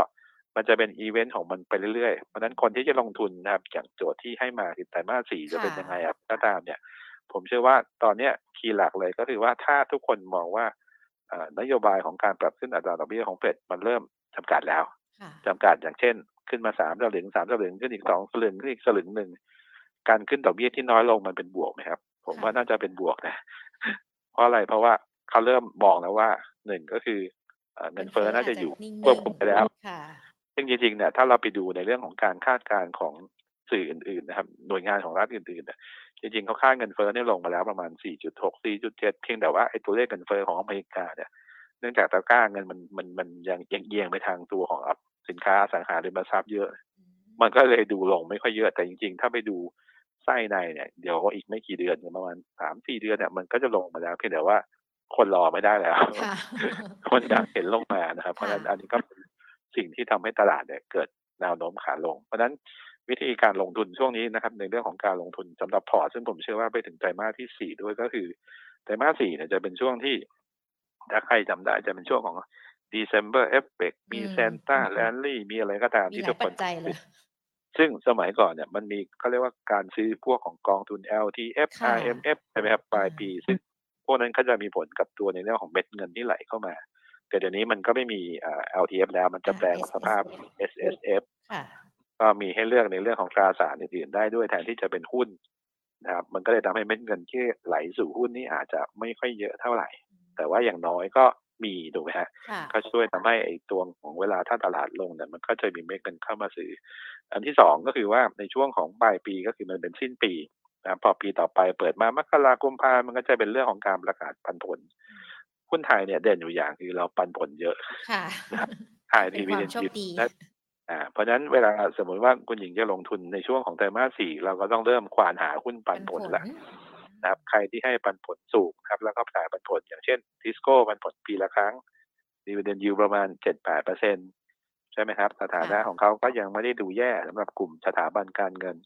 มันจะเป็นอีเวนต์ของมันไปเรื่อยๆ เพราะนั้นคนที่จะลงทุนนะครับอย่างโจทย์ที่ให้มาคือไตรมาสสี่จะเป็นยังไงครับถ้าตามเนี่ย ผมเชื่อว่าตอนเนี้ยคีย์หลักเลยก็คือว่าถ้าทุกคนมองว่านโยบายของการปรับขึ้นอัตราดอกเบี้ยของเฟดมันเริ่มจำกัดแล้วจำกัดอย่างเช่น ขึ้นมาสามสลึงสามสลึงขึ้นอีกสองสลึงขึ้นอีกสลึงหนึ่ง การขึ้นดอกเบี้ยที่น้อยลงมันเป็นบวกไหมครับ ผมว่าน่าจะเป็นบวกนะ เพราะอะไรเพราะว่าเขาเริ่มบอกแล้วว่าหนึ่งก็คือเงินเฟ้อน่าจะอยู่ควบคุมไปแล้วซึ่งจริงๆเนี่ยถ้าเราไปดูในเรื่องของการคาดการณ์ของสื่ออื่นๆนะครับ หน่วยงานของรัฐอื่นๆเนี่ยจริงๆเขาคาดเงินเฟ้อเนี่ยลงมาแล้วประมาณ 4.6 4.7 เพียงแต่ว่าไอ้ตัวเลขเงินเฟ้อของอเมริกาเนี่ยเนื่องจากตะกร้าเงินมันมันมันยังเอียงไปทางตัวของสินค้าสังหาริมทรัพย์เยอะ มันก็เลยดูลงไม่ค่อยเยอะแต่จริง ๆ ถ้าไปดู ไส้ในเนี่ยเดี๋ยวอีกไม่กี่เดือนประมาณสามสี่เดือนเนี่ยมันก็จะลงมาแล้วเพียงแต่ว่าคนรอไม่ได้แล้ว คนอยากเห็นลงมานะครับ เพราะฉะนั้นอันนี้ก็เป็นสิ่งที่ทำให้ตลาดเนี่ยเกิดแนวโน้มขาลง เพราะฉะนั้นวิธีการลงทุนช่วงนี้นะครับ ในเรื่องของการลงทุนสำหรับพอร์ตซึ่งผมเชื่อว่าไปถึงไตรมาสที่สี่ด้วยก็คือไตรมาสสี่เนี่ยจะเป็นช่วงที่ถ้าใครจำได้จะเป็นช่วงของ December Effect มี Santa Rally มีอะไรก็ตามที่ทุกคน ซึ่งสมัยก่อนเนี่ยมันมีเขาเรียกว่าการซื้อพวกของกองทุน LTF IMF ใช่ไหมครับปลายปี ซึ่งพวกนั้นก็จะมีผลกับตัวในเรื่องของเม็ดเงินที่ไหลเข้ามา แต่เดี๋ยวนี้มันก็ไม่มี LTF แล้วมันจะแปลงสภาพ SSF ก็มีให้เลือกในเรื่องของตราสารอื่นๆได้ด้วยแทนที่จะเป็นหุ้นนะครับมันก็เลยทำให้เม็ดเงินที่ไหลสู่หุ้นนี่อาจจะไม่ค่อยเยอะเท่าไหร่ แต่ว่าอย่างน้อยก็ มีถูกไหมฮะก็ช่วยทำให้ไอ้ตัวของเวลาถ้าตลาดลงเนี่ยมันก็จะมีเม็ดเงินเข้ามาซื้อ อันที่สองก็คือว่าในช่วงของปลายปีก็คือมันเป็นสิ้นปีนะพอปีต่อไปเปิดมามกราคมพามันก็จะเป็นเรื่องของการประกาศปันผลหุ้นไทยเนี่ยเด่นอยู่อย่างคือเราปันผลเยอะค่ะขายดีวีเดนดีอ่าเพราะฉะนั้นเวลาสมมติว่าคุณหญิงจะลงทุนในช่วงของไตรมาสสี่เราก็ต้องเริ่มควานหาหุ้นปันผลแล้ว นะครับใครที่ให้ปันผลสูงครับแล้วก็จ่ายปันผล อย่างเช่นทิสโก้ปันผลปีละครั้งดีเวเดนยูประมาณเจ็ดแปดเปอร์เซ็นใช่ไหมครับ สถานะของเขาก็ยังไม่ได้ดูแย่สำหรับกลุ่มสถาบันการเงิน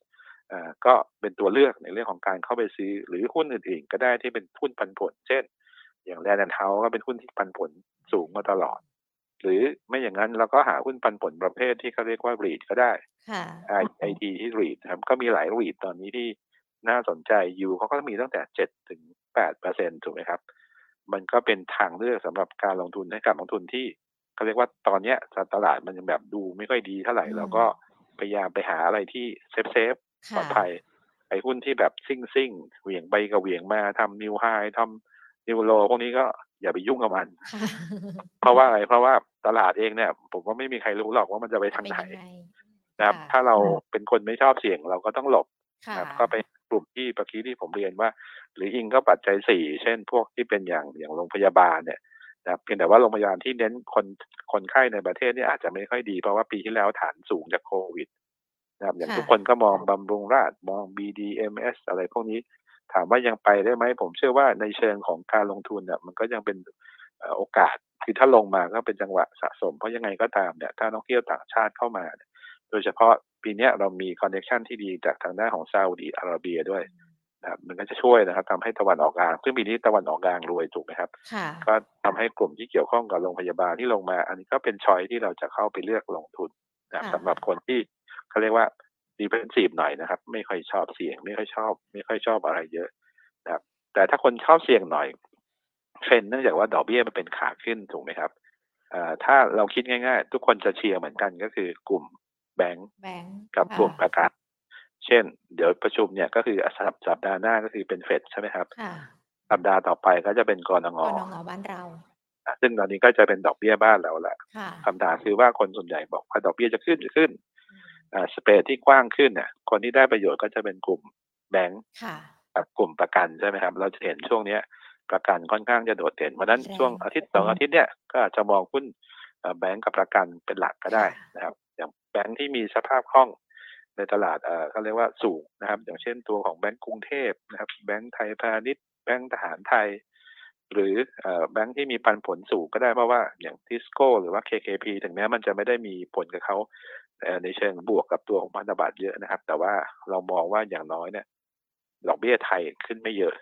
อ่าก็เป็นตัวเลือกในเรื่องของการเข้าไปซื้อ หรือหุ้นอื่นๆ ก็ได้ที่เป็นหุ้นปันผล เช่น อย่างแลนด์เทาก็เป็นหุ้นที่ปันผลสูงมาตลอด หรือไม่อย่างนั้นเราก็หาหุ้นปันผลประเภทที่เขาเรียกว่ารีดก็ได้ไอทีที่รีดครับก็มีหลายรีดตอนนี้ที่ น่าสนใจยูเขาก็มีตั้งแต่เจ็ดถึงแปดเปอร์เซ็นต์ถูกไหมครับ มันก็เป็นทางเลือกสำหรับการลงทุนให้กับลงทุนที่เขาเรียกว่าตอนเนี้ยตลาดมันยังแบบดูไม่ค่อยดีเท่าไหร่แล้วก็พยายามไปหาอะไรที่ safe safe ปลอดภัยไอ้หุ้นที่แบบซิ่งซิ่งเหวี่ยงไปกับเหวี่ยงมาทำ new high ทำ new low พวกนี้ก็อย่าไปยุ่งกับมัน เพราะว่าอะไรเพราะว่าตลาดเองเนี่ย ผมว่าไม่มีใครรู้หรอกว่ามันจะไปทางไหนนะครับ ถ้าเราเป็นคนไม่ชอบเสี่ยงเราก็ต้องหลบครับก็ไปก ลุ่มที่เมื่อกี้ที่ผมเรียนว่า หรืออิงก็ปัจจัยสี่เช่น พวกที่เป็นอย่างอย่างโรงพยาบาลเนี่ยนะเพียงแต่ว่าโรงพยาบาลที่เน้นคนคนไข้ในประเทศนี่อาจจะไม่ค่อยดีเพราะว่าปีที่แล้วฐานสูงจากโควิดนะครับอย่างทุกคนก็มองบำรุงราชมอง BDMS อะไรพวกนี้ ถามว่ายังไปได้ไหม ผมเชื่อว่าในเชิงของการลงทุนเนี่ยมันก็ยังเป็นโอกาสคือถ้าลงมาก็เป็นจังหวะสะสม เพราะยังไงก็ตามเนี่ยถ้านักเที่ยวต่างชาติเข้ามา โดยเฉพาะปีนี้เรามี connection ที่ดีจากทางด้านของซาอุดีอาระเบียด้วยนะครับมันก็จะช่วยนะครับทำให้ตะวันออกกลางซึ่งปีนี้ตะวันออกกลางรวยถูกไหมครับ ก็ทำให้กลุ่มที่เกี่ยวข้องกับโรงพยาบาลที่ลงมา อันนี้ก็เป็น choice ที่เราจะเข้าไปเลือกลงทุนนะสำหรับคนที่เขาเรียกว่า defensive หน่อยนะครับ ไม่ค่อยชอบเสี่ยง ไม่ค่อยชอบ ไม่ค่อยชอบอะไรเยอะนะครับ แต่ถ้าคนชอบเสี่ยงหน่อยเทรนเนื่องจากว่าดอกเบี้ยมันเป็นขาขึ้นถูกไหมครับถ้าเราคิดง่าย ๆ ทุกคนจะเชียร์เหมือนกันก็คือกลุ่ม แบงก์กับกลุ่มประกันเช่น เดี๋ยวประชุมเนี่ยก็คือสัปดาห์หน้าก็คือเป็นเฟดใช่ไหมครับสัปดาห์ต่อไปก็จะเป็นกรงงกรงบ้านเราซึ่งตอนนี้ก็จะเป็นดอกเบี้ยบ้านเราแหละคำถามคือว่าคนส่วนใหญ่บอกว่าดอกเบี้ยจะขึ้นจะขึ้นสเปรดที่กว้างขึ้นเนี่ย คนที่ได้ประโยชน์ก็จะเป็นกลุ่มแบงก์กับกลุ่มประกันใช่ไหมครับ เราจะเห็นช่วงเนี้ยประกันค่อนข้างจะโดดเด่นเพราะนั้นช่วงอาทิตย์สองอาทิตย์เนี่ยก็อาจจะมองหุ้นแบงก์กับประกันเป็นหลักก็ได้นะครับอย่างแบงก์ที่มีสภาพคล่องในตลาดเอ่อเขาเรียกว่าสูงนะครับ อย่างเช่นตัวของแบงก์กรุงเทพนะครับ แบงก์ไทยพาณิชย์แบงก์ทหารไทย หรือแบงก์ที่มีปันผลสูงก็ได้เพราะว่าอย่างทิสโก้หรือว่า KKP ถึงแม้มันจะไม่ได้มีผลกับเขาในเชิงบวกกับตัวของพันธบัตรเยอะนะครับ แต่ว่าเรามองว่าอย่างน้อยเนี่ยดอกเบี้ยไทยขึ้นไม่เยอะ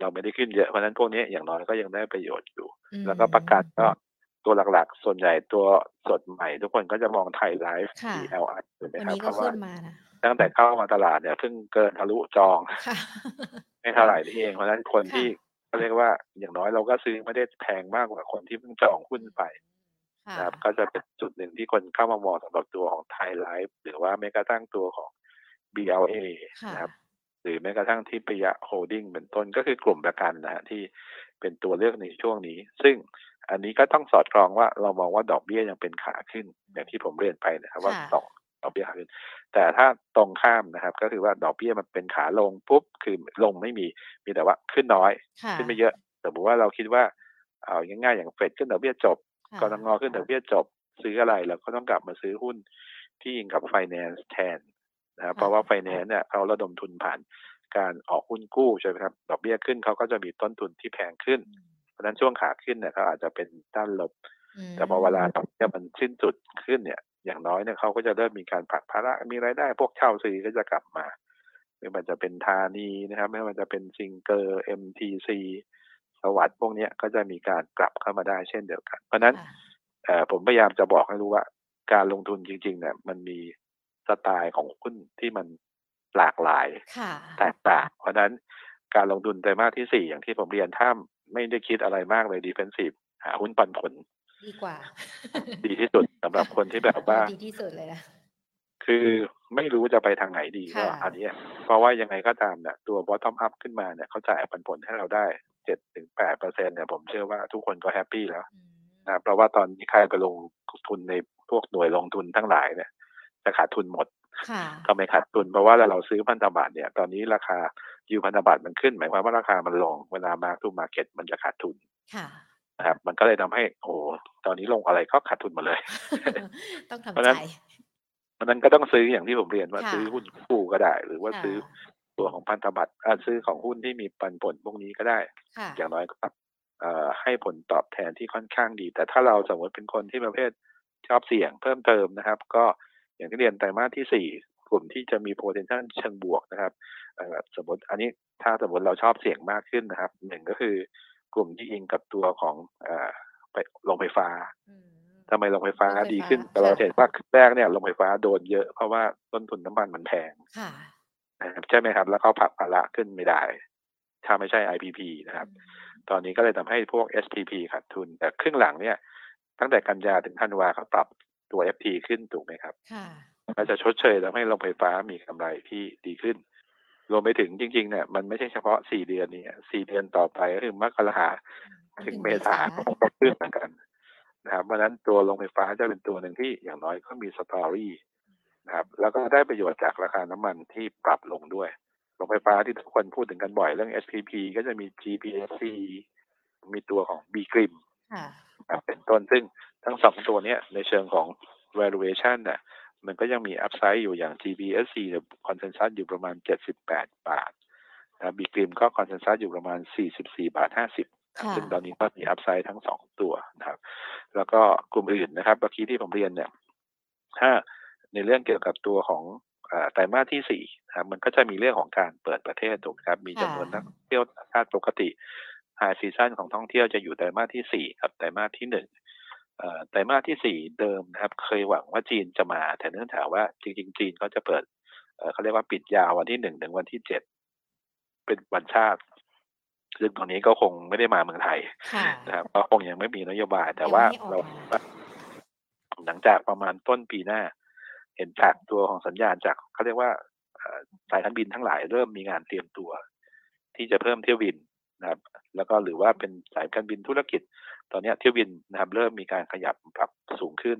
เราไม่ได้ขึ้นเยอะเพราะนั้นพวกนี้อย่างน้อยก็ยังได้ประโยชน์อยู่ แล้วก็ประกันก็ ตัวหลักๆ ส่วนใหญ่ตัวสดใหม่ ทุกคนก็จะมองไทยไลฟ์ DLI ถูกไหมครับเพราะว่าตั้งแต่เข้ามาตลาดเนี่ยเพิ่งเกินทะลุจองไม่เท่าไหร่ที่เอง เพราะนั้นคนที่เขาเรียกว่าอย่างน้อยเราก็ซื้อไม่ได้แพงมากกว่าคนที่เพิ่งจองหุ้นไปนะครับ ก็จะเป็นจุดหนึ่งที่คนเข้ามามองสำหรับตัวของไทยไลฟ์หรือว่าแม้กระทั่งตัวของ BLA นะครับ หรือแม้กระทั่งที่ปยะโฮดดิ้งเป็นต้นก็คือกลุ่มประกันนะที่เป็นตัวเลือกในช่วงนี้ ซึ่ง อันนี้ก็ต้องสอดคล้องว่าเรามองว่าดอกเบี้ยยังเป็นขาขึ้น อย่างที่ผมเรียนไปนะครับ ว่าดอกดอกเบี้ยขาขึ้น แต่ถ้าตรงข้ามนะครับ ก็คือว่าดอกเบี้ยมันเป็นขาลงปุ๊บคือลงไม่มีมีแต่ว่าขึ้นน้อย ขึ้นไม่เยอะแต่บอกว่าเราคิดว่าเอาง่ายๆอย่างเฟดขึ้นดอกเบี้ยจบกรงงขึ้นดอกเบี้ยจบซื้ออะไรแล้วก็ต้องกลับมาซื้อหุ้นที่อิงกับไฟแนนซ์แทนนะครับเพราะว่าไฟแนนซ์เนี่ยเขาระดมทุนผ่านการออกหุ้นกู้ใช่ไหมครับ ดอกเบี้ยขึ้นเขาก็จะมีต้นทุนที่แพงขึ้นเพ ราะฉะนั้นช่วงขาขึ้นเนี่ยเขาอาจจะเป็นด้านลบ แต่พอเวลาดอกเบี้ยมันสิ้นสุดขึ้นเนี่ย อย่างน้อยเนี่ยเขาก็จะเริ่มมีการผลักภาระมีรายได้ พวกเช่าซื้อก็จะกลับมา ไม่ว่าจะเป็นธานีนะครับ ไม่ว่าจะเป็นซิงเกอร์เอ็มทีซีสวัสด์พวกนี้ก็จะมีการกลับเข้ามาได้เช่นเดียวกัน เพราะนั้นผมพยายามจะบอกให้รู้ว่า การลงทุนจริง ๆ เนี่ย มันมีสไตล์ของหุ้นที่มันหลากหลายแตกต่างเพราะนั้นการลงทุนไตรมาสที่สี่อย่างที่ผมเรียนถ้า ไม่ได้คิดอะไรมากเลยดีเฟนซีฟหาหุ้นปันผล ดีกว่า ดีที่สุดสำหรับคนที่แบบว่าดีที่สุดเลยนะคือไม่รู้จะไปทางไหนดีก็อันนี้เพราะว่ายังไงก็ตามเนี่ยตัว bottom up ขึ้นมาเนี่ยเขาจ่ายปันผลให้เราได้เจ็ดถึงแปดเปอร์เซ็นต์เนี่ยผมเชื่อว่าทุกคนก็ happy แล้วนะเพราะว่าตอนนี้ใครไปลงทุนในพวกหน่วยลงทุนทั้งหลายเนี่ยจะขาดทุนหมด ทำไมขาดทุนเพราะว่าเราซื้อพันธบัตรเนี่ยตอนนี้ราคายูพันธบัตรมันขึ้น หมายความว่าราคามันลงเวลา mark to market มันจะขาดทุนนะครับมันก็เลยทำให้โอ้ตอนนี้ลงอะไรก็ขาดทุนหมดเลย ต้องทำใจเพราะนั้นก็ต้องซื้ออย่างที่ผมเรียนว่าซื้อหุ้นคู่ก็ได้ หรือว่าซื้อตัวของพันธบัตรซื้อของหุ้นที่มีปันผลพวกนี้ก็ได้ อย่างน้อยก็ให้ผลตอบแทนที่ค่อนข้างดี แต่ถ้าเราสมมติเป็นคนที่ประเภทชอบเสี่ยงเพิ่มเติมนะครับ ก็ อย่างที่เรียนไตรมาสที่สี่กลุ่มที่จะมี potential เชิงบวกนะครับสมมติอันนี้ถ้าสมมติเราชอบเสี่ยงมากขึ้นนะครับหนึ่งก็คือกลุ่มที่อิงกับตัวของไปลงไฟฟ้าทำไมโรงไฟฟ้าดีขึ้นแต่เราเห็นว่าแรกเนี่ยโรงไฟฟ้าโดนเยอะเพราะว่าต้นทุนน้ำมันมันแพงใช่ไหมครับ แล้วเขาผักภาระขึ้นไม่ได้ ถ้าไม่ใช่ IPP นะครับ ตอนนี้ก็เลยทำให้พวก SPP ขาดทุน แต่ครึ่งหลังเนี่ย ตั้งแต่กันยาถึงธันวาเขาปรับ ตัว FT ขึ้นถูกไหมครับก็จะชดเชยทำให้โรงไฟฟ้ามีกำไรที่ดีขึ้น รวมไปถึงจริงๆเนี่ยมันไม่ใช่เฉพาะสี่เดือนนี้สี่เดือนต่อไปก็คือมกราถึงเมษาก็ขึ้นเหมือนกันนะครับเพราะนั้นตัวโรงไฟฟ้าจะเป็นตัวหนึ่งที่อย่างน้อยก็มี story นะครับแล้วก็ได้ประโยชน์จากราคาน้ำมันที่ปรับลงด้วยโรงไฟฟ้าที่ทุกคนพูดถึงกันบ่อยเรื่อง SPP ก็จะมี GPSC มีตัวของ B กริมเป็นต้นซึ่ง ทั้งสองตัวนี้ในเชิงของ valuation เนี่ยมันก็ยังมี upside อยู่อย่าง GPSC เนี่ย consensus อยู่ประมาณ 78 บาทนะบีกริมก็ consensus อยู่ประมาณ 44 บาท 50 ซึ่งตอนนี้ก็มี upside ทั้งสองตัวนะครับ แล้วก็กลุ่มอื่นนะครับเมื่อกี้ที่ผมเรียนเนี่ย ถ้าในเรื่องเกี่ยวกับตัวของไตรมาสที่สี่ครับมันก็จะมีเรื่องของการเปิดประเทศถูกครับ มีจำนวนนักเที่ยวชาติปกติ high season ของท่องเที่ยวจะอยู่ไตรมาสที่สี่ครับไตรมาสที่หนึ่ง ไตรมาสที่สี่เดิมนะครับ เคยหวังว่าจีนจะมา แต่เนื่องจากว่าจริง ๆ จีนก็จะเปิดเขาเรียกว่าปิดยาววันที่หนึ่งถึงวันที่เจ็ดเป็นวันชาติ ซึ่งตรงนี้ก็คงไม่ได้มาเมืองไทยนะครับก็คงยังไม่มีนโยบาย แต่ว่าเราหลังจากประมาณต้นปีหน้า เห็นจากตัวของสัญญาณจากเขาเรียกว่าสายการบินทั้งหลายเริ่มมีงานเตรียมตัว ที่จะเพิ่มเที่ยวบินนะครับ แล้วก็หรือว่าเป็นสายการบินธุรกิจ ตอนนี้เที่ยวบินนะครับเริ่มมีการขยับปรับสูงขึ้น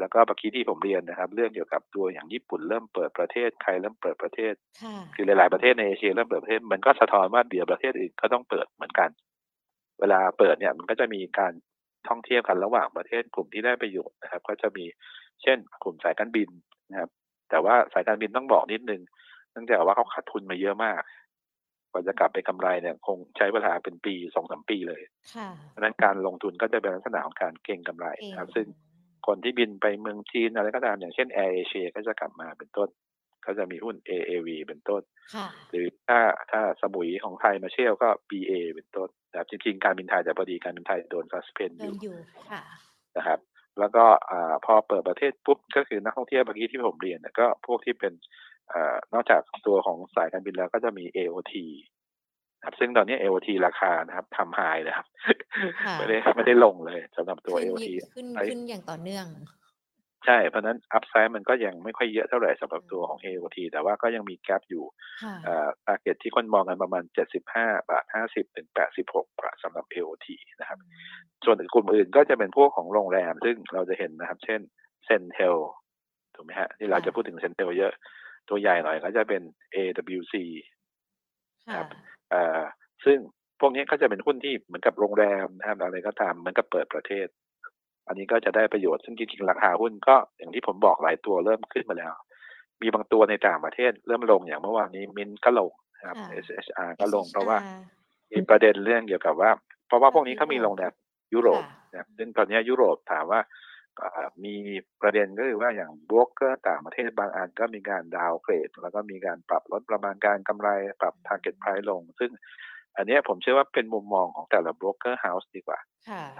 แล้วก็เมื่อกี้ที่ผมเรียนนะครับ เรื่องเกี่ยวกับตัวอย่างญี่ปุ่นเริ่มเปิดประเทศใครเริ่มเปิดประเทศ คือหลาย ๆประเทศในเอเชียเริ่มเปิดประเทศมันก็สะท้อนว่าเดี๋ยวประเทศอื่นก็ต้องเปิดเหมือนกัน เวลาเปิดเนี่ยมันก็จะมีการท่องเที่ยวกันระหว่างประเทศกลุ่มที่ได้ประโยชน์นะครับ ก็จะมีเช่นกลุ่มสายการบินนะครับ แต่ว่าสายการบินต้องบอกนิดนึงเนื่องจากว่าเขาขาดทุนมาเยอะมากก ว่าจะกลับไปกำไรเนี่ยคงใช้เวลาเป็นปีสองสามปีเลยเพราะนั้นการลงทุนก็จะเป็นลักษณะของการเก็งกำไรนะครับ ซึ่งคนที่บินไปเมืองจีนอะไรก็ตามอย่างเช่นแอร์เอเชียก็จะกลับมาเป็นต้นก็จะมีหุ้น AAV เป็นต้น หรือถ้าถ้าสมุยของไทยมาเที่ยวก็ BA เป็นต้นนะครับจริงๆ การบินไทยแต่พอดีการบินไทยโดน suspend อยู่นะครับ แล้วก็พอเปิดประเทศปุ๊บก็คือนักท่องเที่ยวเมื่อกี้ที่ผมเรียนก็พวกที่เป็น อนอกจากตัวของสายการบินแล้วก็จะมี AOT ครับซึ่งตอนนี้ AOT ราคานะครับทำ high เลยครับ ไม่ได้ไม่ได้ลงเลยสำหรับตัว AOT ขึ้นขึ้นอย่างต่อเนื่อง ใช่ เพราะนั้น upside มันก็ยังไม่ค่อยเยอะเท่าไหร่สำหรับตัวของ AOT แต่ว่าก็ยังมี gap อยู่อ่า target ที่คนมองกันประมาณ 75 บาท 50 ถึง 86 บาทสำหรับ AOT นะครับ ส่วนกลุ่มอื่นก็จะเป็นพวกของโรงแรม ซึ่งเราจะเห็นนะครับ เช่น Centel ถูกไหมฮะที่เราจะพูดถึง Centel เยอะ ตัวใหญ่หน่อยก็จะเป็น AWC ครับซึ่งพวกนี้ก็จะเป็นหุ้นที่เหมือนกับโรงแรมนะครับอะไรก็ตามเหมือนกับเปิดประเทศ อันนี้ก็จะได้ประโยชน์ซึ่งจริงๆราคาหุ้นก็อย่างที่ผมบอกหลายตัวเริ่มขึ้นมาแล้ว มีบางตัวในต่างประเทศเริ่มลงอย่างเมื่อวานนี้มินก็ลงครับ SHR ก็ลงเพราะว่ามีประเด็นเรื่องเกี่ยวกับว่า เพราะว่าพวกนี้เขามีลงแนยุโรปนะซึ่งตอนนี้ยุโรปถามว่า มีประเด็นก็คือว่าอย่างโบรกเกอร์ต่างประเทศบางอันก็มีการ downgrade แล้วก็มีการปรับลดประมาณการกำไรปรับ target price ลง ซึ่งอันนี้ผมเชื่อว่าเป็นมุมมองของแต่ละ broker house ดีกว่า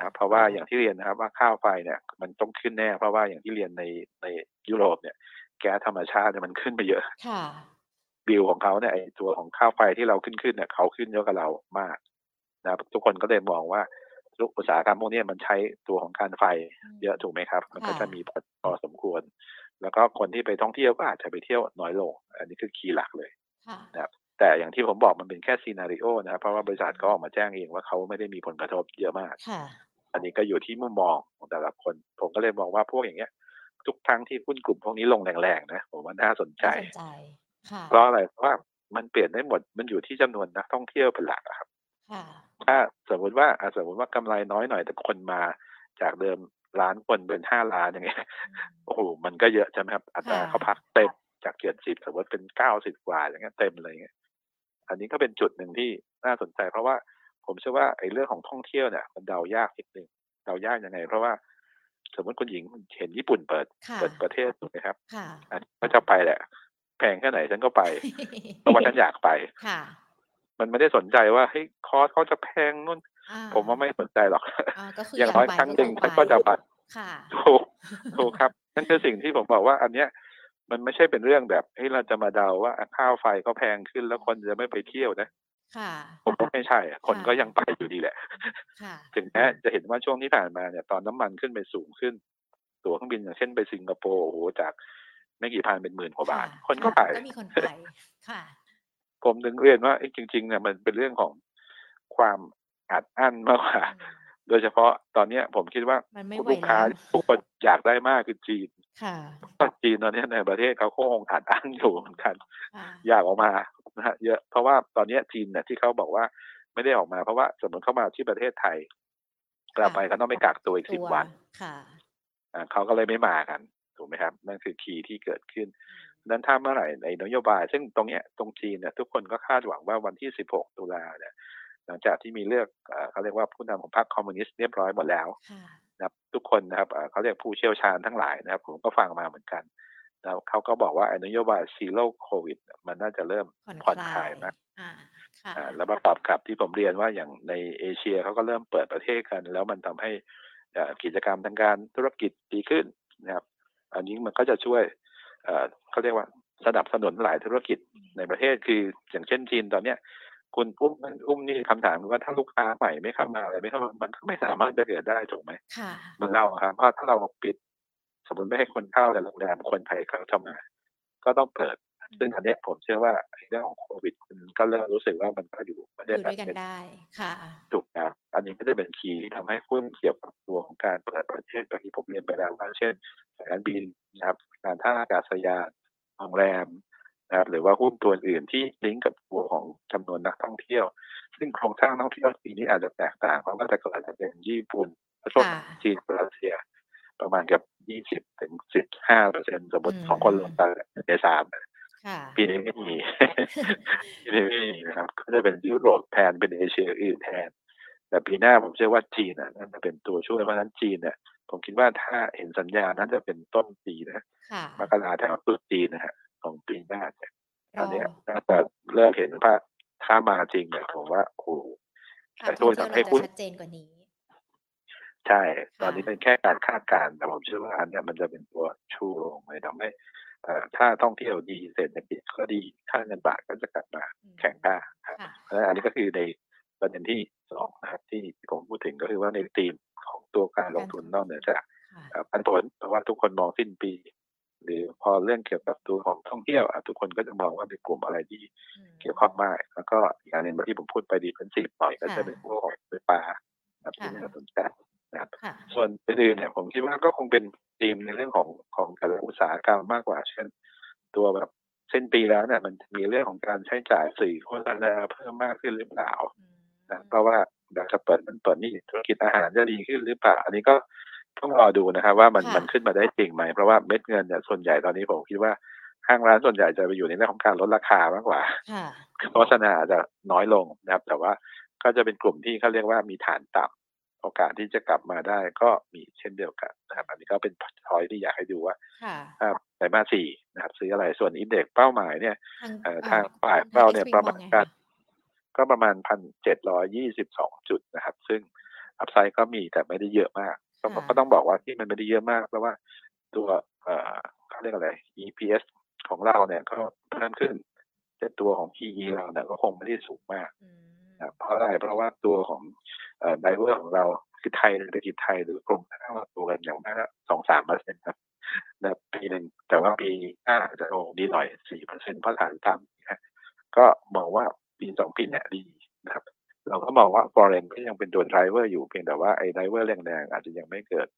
ครับเพราะว่าอย่างที่เรียนนะครับว่าค่าไฟเนี่ยมันต้องขึ้นแน่ เพราะว่าอย่างที่เรียนในในยุโรปเนี่ย แก๊สธรรมชาติเนี่ยมันขึ้นไปเยอะบิลของเขาเนี่ยไอตัวของค่าไฟที่เราขึ้นขึ้นเนี่ยเขาขึ้นเยอะกับเรามากนะทุกคนก็เลยมองว่า อุตสาหกรรมพวกนี้มันใช้ตัวของการไฟเยอะถูกไหมครับ มันก็จะมีพอสมควร แล้วก็คนที่ไปท่องเที่ยวก็อาจจะไปเที่ยวน้อยลง อันนี้คือคีย์หลักเลยนะครับแต่อย่างที่ผมบอกมันเป็นแค่ซีนารีโอนะครับ เพราะว่าบริษัทก็ออกมาแจ้งเองว่าเขาไม่ได้มีผลกระทบเยอะมากอันนี้ก็อยู่ที่มุมมองของแต่ละคน ผมก็เลยมองว่าพวกอย่างเงี้ย ทุกครั้งที่หุ้นกลุ่มพวกนี้ลงแรงๆนะผมว่าน่าสนใจเพราะอะไรเพราะว่ามันเปลี่ยนได้หมดมันอยู่ที่จำนวนนักท่องเที่ยวเป็นหลักครับ ถ้าสมมติว่าสมมติว่ากำไรน้อยหน่อยแต่คนมาจากเดิมล้านคนเป็นห้าล้านอย่างเงี้ยโอ้โหมันก็เยอะใช่ไหมครับอัตราเขาพักเต็มจากเจ็ดสิบสมมติเป็นเก้าสิบกว่าอย่างเงี้ยเต็มเลยเงี้ยอันนี้ก็เป็นจุดหนึ่งที่น่าสนใจ เพราะว่าผมเชื่อว่าไอ้เรื่องของท่องเที่ยวเนี่ยมันเดายากนิดนึงเดายากยังไง เพราะว่าสมมติคุณหญิงเห็นญี่ปุ่นเปิดเปิดประเทศถูกไหมครับอันก็จะไปแหละ แพงแค่ไหนฉันก็ไปเพราะว่าฉันอยากไป มันไม่ได้สนใจว่าเฮ้ยคอร์สเขาจะแพงนู่น ผมว่าไม่สนใจหรอกอย่างน้อยครั้งหนึ่งฉันก็จะไปถูกถูกครับ นั่นคือสิ่งที่ผมบอกว่า อันเนี้ยมันไม่ใช่เป็นเรื่องแบบเฮ้ยเราจะมาเดาว่าข้าวไฟเขาแพงขึ้นแล้วคนจะไม่ไปเที่ยวนะผมว่าไม่ใช่ คนก็ยังไปอยู่ดีแหละถึงแม้จะเห็นว่าช่วงที่ผ่านมาเนี่ยตอนน้ำมันขึ้นไปสูงขึ้น ตั๋วเครื่องบินอย่างเช่นไปสิงคโปร์โอ้โหจากไม่กี่พันเป็นหมื่นกว่าบาท คนก็ไปก็มีคนไปค่ะ ผมถึงเรียนว่าจริง ๆเนี่ยมันเป็นเรื่องของความอัดอั้นมากกว่าโดยเฉพาะตอนนี้ผมคิดว่าลูกค้าทุกคนอยากได้มากคือจีนค่ะจีนตอนนี้ในประเทศเขาคงอัดอั้นอยู่เหมือนกัน อยากออกมานะฮะเยอะเพราะว่าตอนนี้จีนเนี่ยที่เขาบอกว่าไม่ได้ออกมาเพราะว่าสมมติเข้ามาที่ประเทศไทยกลับไปเขาต้องไปกักตัวอีกสิบวัน ค่ะเขาก็เลยไม่มากันถูกไหมครับ นั่นคือ key ที่เกิดขึ้น นั้นถ้าเมื่อไหร่ในนโยบาย ซึ่งตรงเนี้ยตรงจีนเนี่ยทุกคนก็คาดหวังว่าวันที่ 16 ตุลาเนี่ยหลังจากที่มีเลือกเขาเรียกว่าผู้นำของพรรคคอมมิวนิสต์เรียบร้อยหมดแล้วนะครับทุกคนนะครับเขาเรียกผู้เชี่ยวชาญทั้งหลายนะครับ ผมก็ฟังมาเหมือนกันแล้วเขาก็บอกว่านโยบาย zero โควิด มันน่าจะเริ่มผ่อนคลายนะแล้วประกอบกับที่ผมเรียนว่าอย่างในเอเชียเขาก็เริ่มเปิดประเทศกัน แล้วมันทำให้กิจกรรมทางการธุรกิจดีขึ้นนะครับ อันนี้มันก็จะช่วย เขาเรียกว่าสนับสนุนหลายธุรกิจในประเทศคืออย่างเช่นจีนตอนเนี้ยคุณอุ้มอุ้มนี่คำถามว่าถ้าลูกค้าใหม่ไม่เข้ามาอะไรไม่เข้ามามันก็ไม่สามารถจะเกิดได้ถูกไหมค่ะมันเราครับเพราะถ้าเราปิด สมมติไม่ให้คนเข้าแต่โรงแรมคนไทยเข้ามา ก็ต้องเปิด ซึ่งอันนี้ผมเชื่อว่าเรื่องของโควิดคุณก็เริ่มรู้สึกว่ามันก็อยู่ประเด็นด้วยกันได้ค่ะถูกนะอันนี้ก็จะเป็นคีย์ที่ทำให้หุ้นเกี่ยวกับตัวของการเปิดประเทศแบบที่ผมเรียนไปแล้วว่าเช่นสายการบินนะครับการท่าอากาศยานโรงแรมนะครับหรือว่าหุ้นตัวอื่นที่ลิงก์กับตัวของจำนวนนักท่องเที่ยว ซึ่งโครงสร้างนักท่องเที่ยวปีนี้อาจจะแตกต่างเพราะว่าแต่ก่อนจะเป็นญี่ปุ่นแล้วก็จีนรัสเซียประมาณกับยี่สิบถึงสิบห้าเปอร์เซ็นสมมติของคนลงกันในสาม ปีนี้ไม่มีปีนี้ไม่มีนะครับ ก็จะเป็นยุโรปแทนเป็นเอเชียอื่นแทน แต่ปีหน้าผมเชื่อว่าจีนน่าจะเป็นตัวช่วยเพราะนั้นจีนเนี่ยผมคิดว่าถ้าเห็นสัญญาณนั้นจะเป็นต้นปีนะมกราแถวตุจีนนะฮะของปีหน้าเนี่ยอันนี้น่าจะเริ่มเห็นว่าถ้ามาจริงเนี่ยผมว่าโอ้โหแต่ตัวทำให้หุ้นชัดเจนกว่านี้ ใช่ ตอนนี้เป็นแค่การคาดการณ์แต่ผมเชื่อว่าอันนี้มันจะเป็นตัวชูลงไปทำให้ ถ้าท่องเที่ยวดีเศรษฐกิจก็ดีค่าเงินบาทก็จะกลับมาแข็งค่าครับอันนี้ก็คือในประเด็นที่สองนะครับที่ผมพูดถึงก็คือว่าในธีมของตัวการลงทุนนอกเหนือจากพันผลเพราะว่าทุกคนมองสิ้นปี หรือพอเรื่องเกี่ยวกับตัวของท่องเที่ยวทุกคนก็จะมองว่าเป็นกลุ่มอะไรที่เกี่ยวข้องมาก แล้วก็อีกอย่างหนึ่งที่ผมพูดไปดีเป็นสิบหน่อยก็จะเป็นพวกของไฟฟ้าที่น่าสนใจนะครับส่วนอื่นเนี่ยผมคิดว่าก็คงเป็น ธีมในเรื่องของของการอุตสาหกรรมมากกว่า เช่น ตัวแบบเส้นปีแล้วเนี่ยมันมีเรื่องของการใช้จ่ายสื่อโฆษณาเพิ่มมากขึ้นหรือเปล่านะเพราะว่าอยากจะเปิดมันเปิดนี่ธุรกิจอาหารจะดีขึ้นหรือเปล่า อันนี้ก็ต้องรอดูนะครับว่ามันมันขึ้นมาได้จริงไหม เพราะว่าเม็ดเงินเนี่ยส่วนใหญ่ตอนนี้ผมคิดว่าห้างร้านส่วนใหญ่จะไปอยู่ในเรื่องของการลดราคามากกว่าโฆษณาจะน้อยลงนะครับ แต่ว่าก็จะเป็นกลุ่มที่เขาเรียกว่ามีฐานต่ำ โอกาสที่จะกลับมาได้ก็มีเช่นเดียวกันนะครับอันนี้ก็เป็นทอยที่อยากให้ดูว่าไตรมาสสี่นะครับซื้ออะไรส่วนอินเด็กเป้าหมายเนี่ยทางฝ่ายเราเนี่ยประมาณการก็ประมาณพันเจ็ดร้อยี่สิบสองจุดนะครับ ซึ่งอัพไซด์ก็มีแต่ไม่ได้เยอะมากก็ต้องบอกว่าที่มันไม่ได้เยอะมากเพราะว่าตัวเขาเรียกอะไร EPS ของเราเนี่ยก็เพิ่มขึ้น แต่ตัวของ PE เราเนี่ยก็คงไม่ได้สูงมากนะเพราะอะไรเพราะว่าตัวของ ไดเวอร์ของเราคือไทยเศรษฐกิจไทยหรือกลุ่มถ้าว่าตัวกันอย่างมากสองสามเปอร์เซ็นต์ครับนะปีหนึ่งแต่ว่าปีหน้าจะโอ้ดีหน่อยสี่เปอร์เซ็นต์เพราะฐานต่ำก็มองว่าปีสองปีเนี่ยดีนะครับเราก็มองว่า foreign ก็ยังเป็นตัว driver อยู่เพียงแต่ว่าไอ้ driver แรงๆอาจจะยังไม่เกิด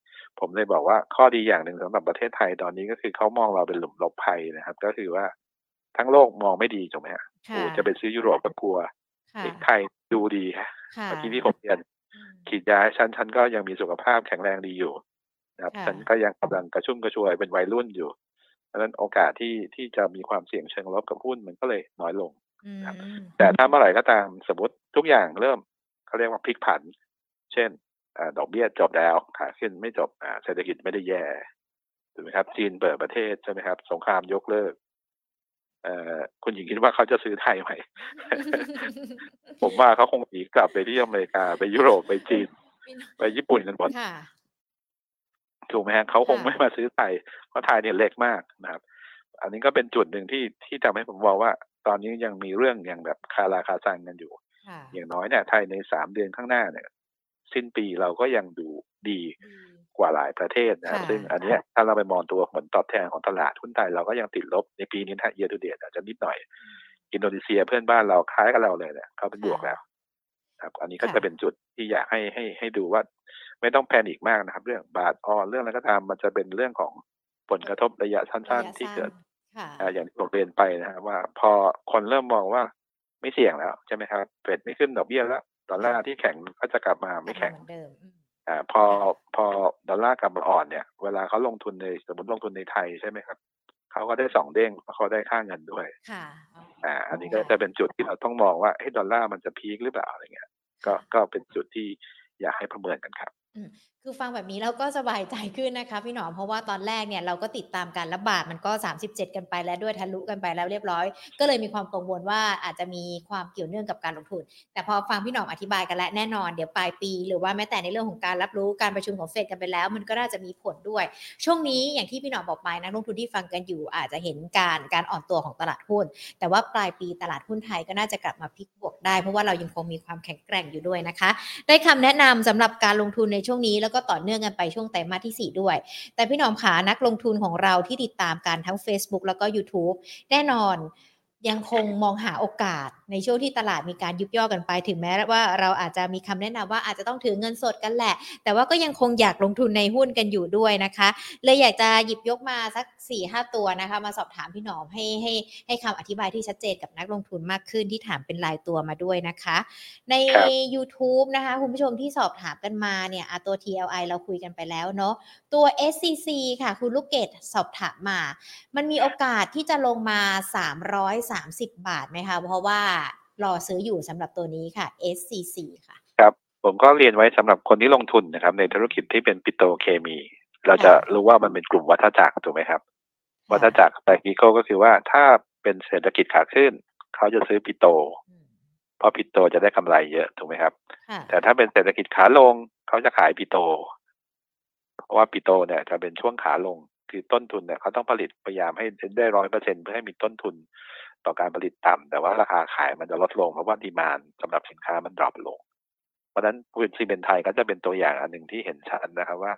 ผมเลยบอกว่าข้อดีอย่างหนึ่งสำหรับประเทศไทยตอนนี้ก็คือเขามองเราเป็นหลุมหลบภัยนะครับ ก็คือว่าทั้งโลกมองไม่ดีถูกไหมฮะโอ้จะไปซื้อยุโรปก็กลัวไทยดูดีฮะเมื่อกี้ที่ผมเรียน ขีดยาฉันฉันก็ยังมีสุขภาพแข็งแรงดีอยู่นะครับ ฉันก็ยังกำลังกระชุ่มกระชวยเป็นวัยรุ่นอยู่เพราะฉะนั้นโอกาสที่ที่จะมีความเสี่ยงเชิงลบกับหุ้นมันก็เลยน้อยลงแต่ถ้าเมื่อไหร่ก็ตามสมมติทุกอย่างเริ่มเขาเรียกว่าพลิกผัน เช่นอดอกเบี้ยจบแล้วขาขึ้นไม่จบเศรษฐกิจไม่ได้แย่ถูกไหมครับ จีนเปิดประเทศใช่ไหมครับ สงครามยกเลิก คุณหญิงคิดว่าเขาจะซื้อไทยไหม ผมว่าเขาคงหนีกลับไปที่อเมริกาไปยุโรปไปจีน ไปญี่ปุ่นกันหมดถูกไหมฮะเขาคงไม่มาซื้อไทย เพราะไทยเนี่ยเล็กมากนะครับ อันนี้ก็เป็นจุดหนึ่งที่ที่ทำให้ผมบอกว่า ตอนนี้ยังมีเรื่องอย่างแบบคาราคาซังกันอยู่ อย่างน้อยเนี่ยไทยในสามเดือนข้างหน้าเนี่ย สิ้นปีเราก็ยังดูดีกว่าหลายประเทศนะซึ่งอันนี้ถ้าเราไปมองตัวผลตอบแทนของตลาดหุ้นไทยเราก็ยังติดลบในปีนี้ถ้าเยียร์ดูเดตอาจจะนิดหน่อย อินโดนีเซียเพื่อนบ้านเราคล้ายกับเราเลยเนี่ยเขาเป็นบวกแล้วครับ อันนี้ก็จะเป็นจุดที่อยากให้ให้ให้ดูว่า ไม่ต้องแพนิคมากนะครับ เรื่องบาทออนเรื่องอะไรก็ตามมันจะเป็นเรื่องของผลกระทบระยะสั้นๆที่เกิดอย่างที่ผมเรียนไปนะครับว่าพอคนเริ่มมองว่าไม่เสี่ยงแล้วใช่ไหมครับเฟดไม่ขึ้นดอกเบี้ยแล้ว ดอลลาร์ที่แข็งก็จะกลับมาไม่แข็งอ่าพอพอดอลลาร์กลับมาอ่อนเนี่ย เวลาเขาลงทุนในสมมติลงทุนในไทยใช่ไหมครับเขาก็ได้สองเด้งเพราะเขาได้ค่าเงินด้วยค่ะอ่า อันนี้ก็จะเป็นจุดที่เราต้องมองว่าให้ดอลลาร์มันจะพีคหรือเปล่าอะไรเงี้ยก็ก็เป็นจุดที่อยากให้ประเมินกันครับ คือฟังแบบนี้เราก็สบายใจขึ้นนะคะพี่หนอมเพราะว่าตอนแรกเนี่ยเราก็ติดตามการระบาดมันก็ 37 กันไปแล้วด้วยทะลุกันไปแล้วเรียบร้อย ก็เลยมีความกังวลว่าอาจจะมีความเกี่ยวเนื่องกับการลงทุน แต่พอฟังพี่หนอมอธิบายกันแล้วแน่นอนเดี๋ยวปลายปี หรือว่าแม้แต่ในเรื่องของการรับรู้การประชุมของเฟดกันไปแล้ว มันก็น่าจะมีผลด้วย ช่วงนี้อย่างที่พี่หนอมบอกไปนักลงทุนที่ฟังกันอยู่อาจจะเห็นการการอ่อนตัวของตลาดหุ้น แต่ว่าปลายปีตลาดหุ้นไทยก็น่าจะกลับมาพลิกบวกได้เพราะว่าเรายังคงมีความแข็งแกร่งอยู่ด้วยนะคะ ได้คำแนะนำสำหรับการลงทุนในช่วงนี้แล้วก็ต่อเนื่องกันไปช่วงไตรมาสที่ 4 ด้วย แต่พี่หนอมขานักลงทุนของเราที่ติดตามการทั้ง Facebook แล้วก็ YouTube แน่นอนยังคงมองหาโอกาสในช่วงที่ตลาดมีการยุบย่อกันไป ถึงแม้ว่าเราอาจจะมีคำแนะนำว่าอาจจะต้องถือเงินสดกันแหละ แต่ว่าก็ยังคงอยากลงทุนในหุ้นกันอยู่ด้วยนะคะ เลยอยากจะหยิบยกมาสัก4ี่ห้าตัวนะคะ มาสอบถามพี่หนอมให้ให้ให้คำอธิบายที่ชัดเจนกับนักลงทุนมากขึ้นที่ถามเป็นรายตัวมาด้วยนะคะ ใน YouTube นะคะ คุณผู้ชมที่สอบถามกันมาเนี่ยตัว TLI เราคุยกันไปแล้วเนาะตัว SCC ค่ะ คุณลูกเกดสอบถามมา มันมีโอกาสที่จะลงมา 330 บาทไหมคะเพราะว่า รอซื้ออยู่สำหรับตัวนี้ค่ะ SCC ค่ะครับผมก็เรียนไว้สำหรับคนที่ลงทุนนะครับ ในธุรกิจที่เป็นปิโตเคมี เราจะรู้ว่ามันเป็นกลุ่มวัฏจักรถูกไหมครับ วัฏจักรไซคิโคก็คือว่าถ้าเป็นเศรษฐกิจขาขึ้น เขาจะซื้อปิโตร เพราะปิโตรจะได้กำไรเยอะถูกไหมครับ แต่ถ้าเป็นเศรษฐกิจขาลงเขาจะขายปิโตร เพราะว่าปิโตรเนี่ยจะเป็นช่วงขาลงคือต้นทุนเนี่ยเขาต้องผลิตพยายามให้ได้ร้อยเปอร์เซ็นต์เพื่อให้มีต้นทุน ต่อการผลิตต่ำแต่ว่าราคาขายมันจะลดลงเพราะว่า demand สำหรับสินค้ามัน drop ลง เพราะฉะนั้นปูนซีเมนต์ไทยก็จะเป็นตัวอย่างอันหนึ่งที่เห็นชัดนะครับว่า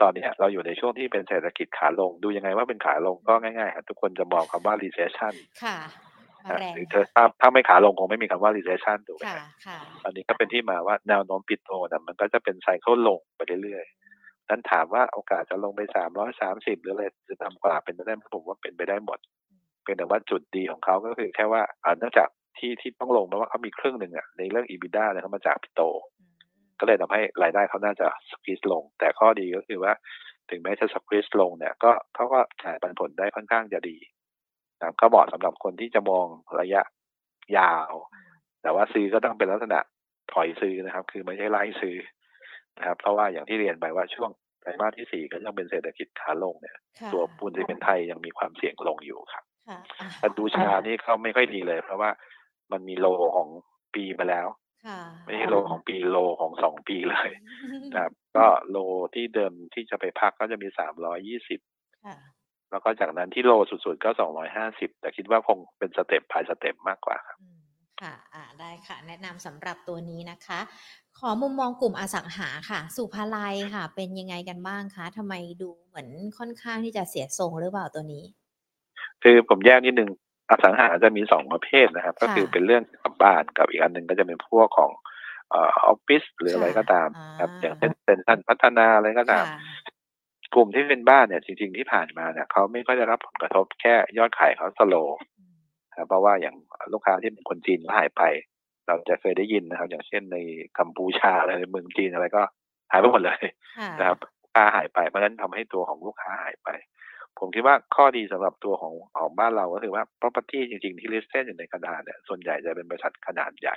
ตอนนี้เราอยู่ในช่วงที่เป็นเศรษฐกิจขาลง ดูยังไงว่าเป็นขาลงก็ง่ายๆครับทุกคนจะมองคำว่า recession ค่ะหรือเธอถ้าถ้าไม่ขาลงคงไม่มีคำว่า recession ถูกไหมครับอันนี้ก็เป็นที่มาว่าแนวโน้มปิดโตนะมันก็จะเป็นไซเคิลลงไปเรื่อยๆนั้นถามว่าโอกาสจะลงไปสามร้อยสามสิบหรืออะไรจะทำกว่าเป็นไปได้ผมว่าเป็นไปได้หมด พียงแต่ว่าจุดดีของเขาก็คือแค่ว่าเนื่องจากที่ที่ต้องลงเพราะว่าเขามีครึ่งหนึ่งอะในเรื่อง EBITDA เนี่ยเขามาจากปิโต ก็เลยทำให้รายได้เขาน่าจะสควิสลง แต่ข้อดีก็คือว่าถึงแม้จะสควิสลงเนี่ยก็เขาก็จ่ายปันผลได้ค่อนข้างจะดีนะก็เหมาะสำหรับคนที่จะมองระยะยาว แต่ว่าซื้อก็ต้องเป็นลักษณะถอยซื้อนะครับ คือไม่ใช่ไล่ซื้อนะครับ เพราะว่าอย่างที่เรียนไปว่าช่วงไตรมาสที่สี่ก็ยังเป็นเศรษฐกิจขาลงเนี่ย ตัวปูนซีเมนต์ไทยยังมีความเสี่ยงลงอยู่ครับ แต่ดูชานี่เขาไม่ค่อยดีเลย เพราะว่ามันมีโลของปีมาแล้วไม่ใช่โลของปีโลของสองปีเลยนะครับ ก็โลที่เดิมที่จะไปพักก็จะมีสามร้อยยี่สิบแล้วก็จากนั้นที่โลสุดๆก็สองร้อยห้าสิบแต่คิดว่าคงเป็นสเต็ปภายสเต็ปมากกว่าครับค่ะอ่าได้ค่ะ แนะนำสำหรับตัวนี้นะคะ ขอมุมมองกลุ่มอสังหาค่ะ สุภาลัยค่ะ เป็นยังไงกันบ้างคะทำไมดูเหมือนค่อนข้างที่จะเสียทรงหรือเปล่าตัวนี้ คือผมแยกนิดนึงอสังหาจะมีสองประเภทนะครับ ก็คือเป็นเรื่องกับบ้านกับอีกอันหนึ่งก็จะเป็นพวกของออฟฟิศหรืออะไรก็ตามครับ อย่างเช่นเป็นท่านพัฒนาอะไรก็ตาม กลุ่มที่เป็นบ้านเนี่ยจริง ๆที่ผ่านมาเนี่ยเขาไม่ค่อยได้รับผลกระทบแค่ยอดขายเขาสโลเพราะว่าอย่างลูกค้าที่เป็นคนจีนหายไป เราจะเคยได้ยินนะครับ อย่างเช่นในกัมพูชาอะไรในเมืองจีนอะไรก็หายไปหมดเลยนะครับค้าหายไปเพราะฉะนั้นทำให้ตัวของลูกค้าหายไป ผมคิดว่าข้อดีสำหรับตัวของของบ้านเราก็คือว่า property จริงๆ ที่ลิสต์อยู่ในกระดานเนี่ยส่วนใหญ่จะเป็นบริษัทขนาดใหญ่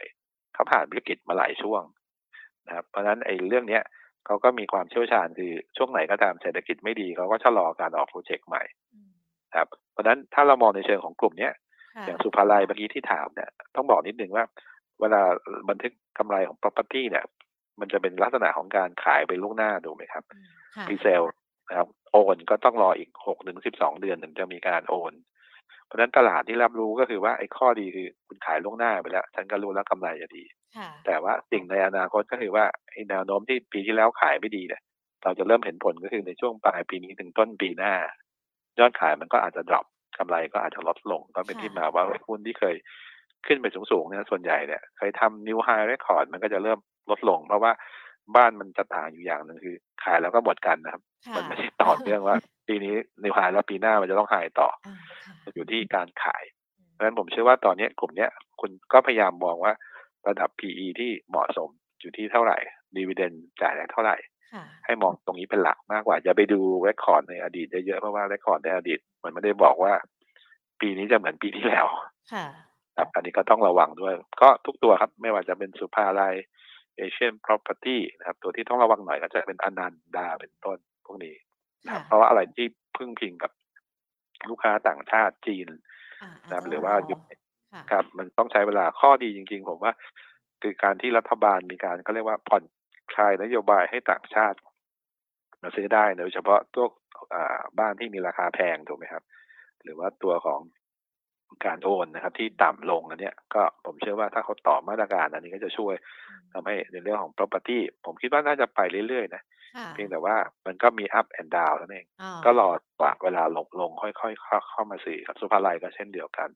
เขาผ่านวิกฤตมาหลายช่วงนะครับเพราะฉะนั้นไอ้เรื่องเนี้ยเขาก็มีความเชี่ยวชาญคือช่วงไหนก็ตามเศรษฐกิจไม่ดีเขาก็ชะลอการออกโปรเจกต์ใหม่ครับเพราะฉะนั้นถ้าเรามองในเชิงของกลุ่มเนี้ยอย่างสุภาลัยเมื่อกี้ที่ถามเนี่ยต้องบอกนิดนึงว่า เวลาบันทึกกำไรของ property เนี่ย มันจะเป็นลักษณะของการขายไปล่วงหน้าดูไหมครับรีเซลนะครับ โอนก็ต้องรออีกหกถึงสิบสองเดือนถึงจะมีการโอน เพราะฉะนั้นตลาดที่รับรู้ก็คือว่าไอ้ข้อดีคือคุณขายล่วงหน้าไปแล้ว ฉันก็รู้แล้วกำไรจะดี แต่ว่าสิ่งในอนาคตก็คือว่าไอ้แนวโน้มที่ปีที่แล้วขายไม่ดีเนี่ยเราจะเริ่มเห็นผลก็คือในช่วงปลายปีนี้ถึงต้นปีหน้า ยอดขายมันก็อาจจะดรอปกำไรก็อาจจะลดลง ก็เป็นที่มาว่าหุ้นที่เคยขึ้นไปสูงๆเนี่ยส่วนใหญ่เนี่ยเคยทำนิวไฮเรคคอร์ดมันก็จะเริ่มลดลง เพราะว่า บ้านมันจะต่างอยู่อย่างหนึ่งคือ ขายแล้วก็หมดกันนะครับ มันไม่ใช่ต่อเนื่องว่า ปีนี้นิวไฮแล้วปีหน้ามันจะต้องหายต่อ อยู่ที่การขาย เพราะฉะนั้นผมเชื่อว่าตอนนี้กลุ่มเนี้ยคุณก็พยายามมองว่าระดับ PE ที่เหมาะสมอยู่ที่เท่าไหร่ dividend จ่ายเท่าไหร่ ให้มองตรงนี้เป็นหลักมากกว่า อย่าไปดู record ในอดีตเยอะๆเพราะว่า record ในอดีต มันไม่ได้บอกว่า ปีนี้จะเหมือนปีที่แล้วครับอันนี้ก็ต้องระวังด้วย ก็ทุกตัวครับ ไม่ว่าจะเป็นศุภาลัย เอเชี่ยน property นะครับ ตัวที่ต้องระวังหน่อยก็จะเป็นอนันดาเป็นต้นพวกนี้นะเพราะว่าอะไรที่พึ่งพิงกับลูกค้าต่างชาติจีนนะหรือว่ายุครับ มันต้องใช้เวลาข้อดีจริง ๆ ผมว่า คือการที่รัฐบาลมีการก็เรียกว่าผ่อนคลายนโยบายให้ต่างชาติมาซื้อได้โดยเฉพาะตัวบ้านที่มีราคาแพงถูกไหมครับ หรือว่าตัวของ การโอนนะครับ ที่ต่ำลงอันนี้ก็ผมเชื่อว่าถ้าเขาต่อมาตรการอันนี้ก็จะช่วยทำให้ในเรื่องของ property ผมคิดว่าน่าจะไปเรื่อยๆนะเพียงแต่ว่ามันก็มี up and down นั่นเองก็รอกว่าเวลาลงลงค่อยๆเข้ามาสีครับสุภาลัยก็เช่นเดียวกัน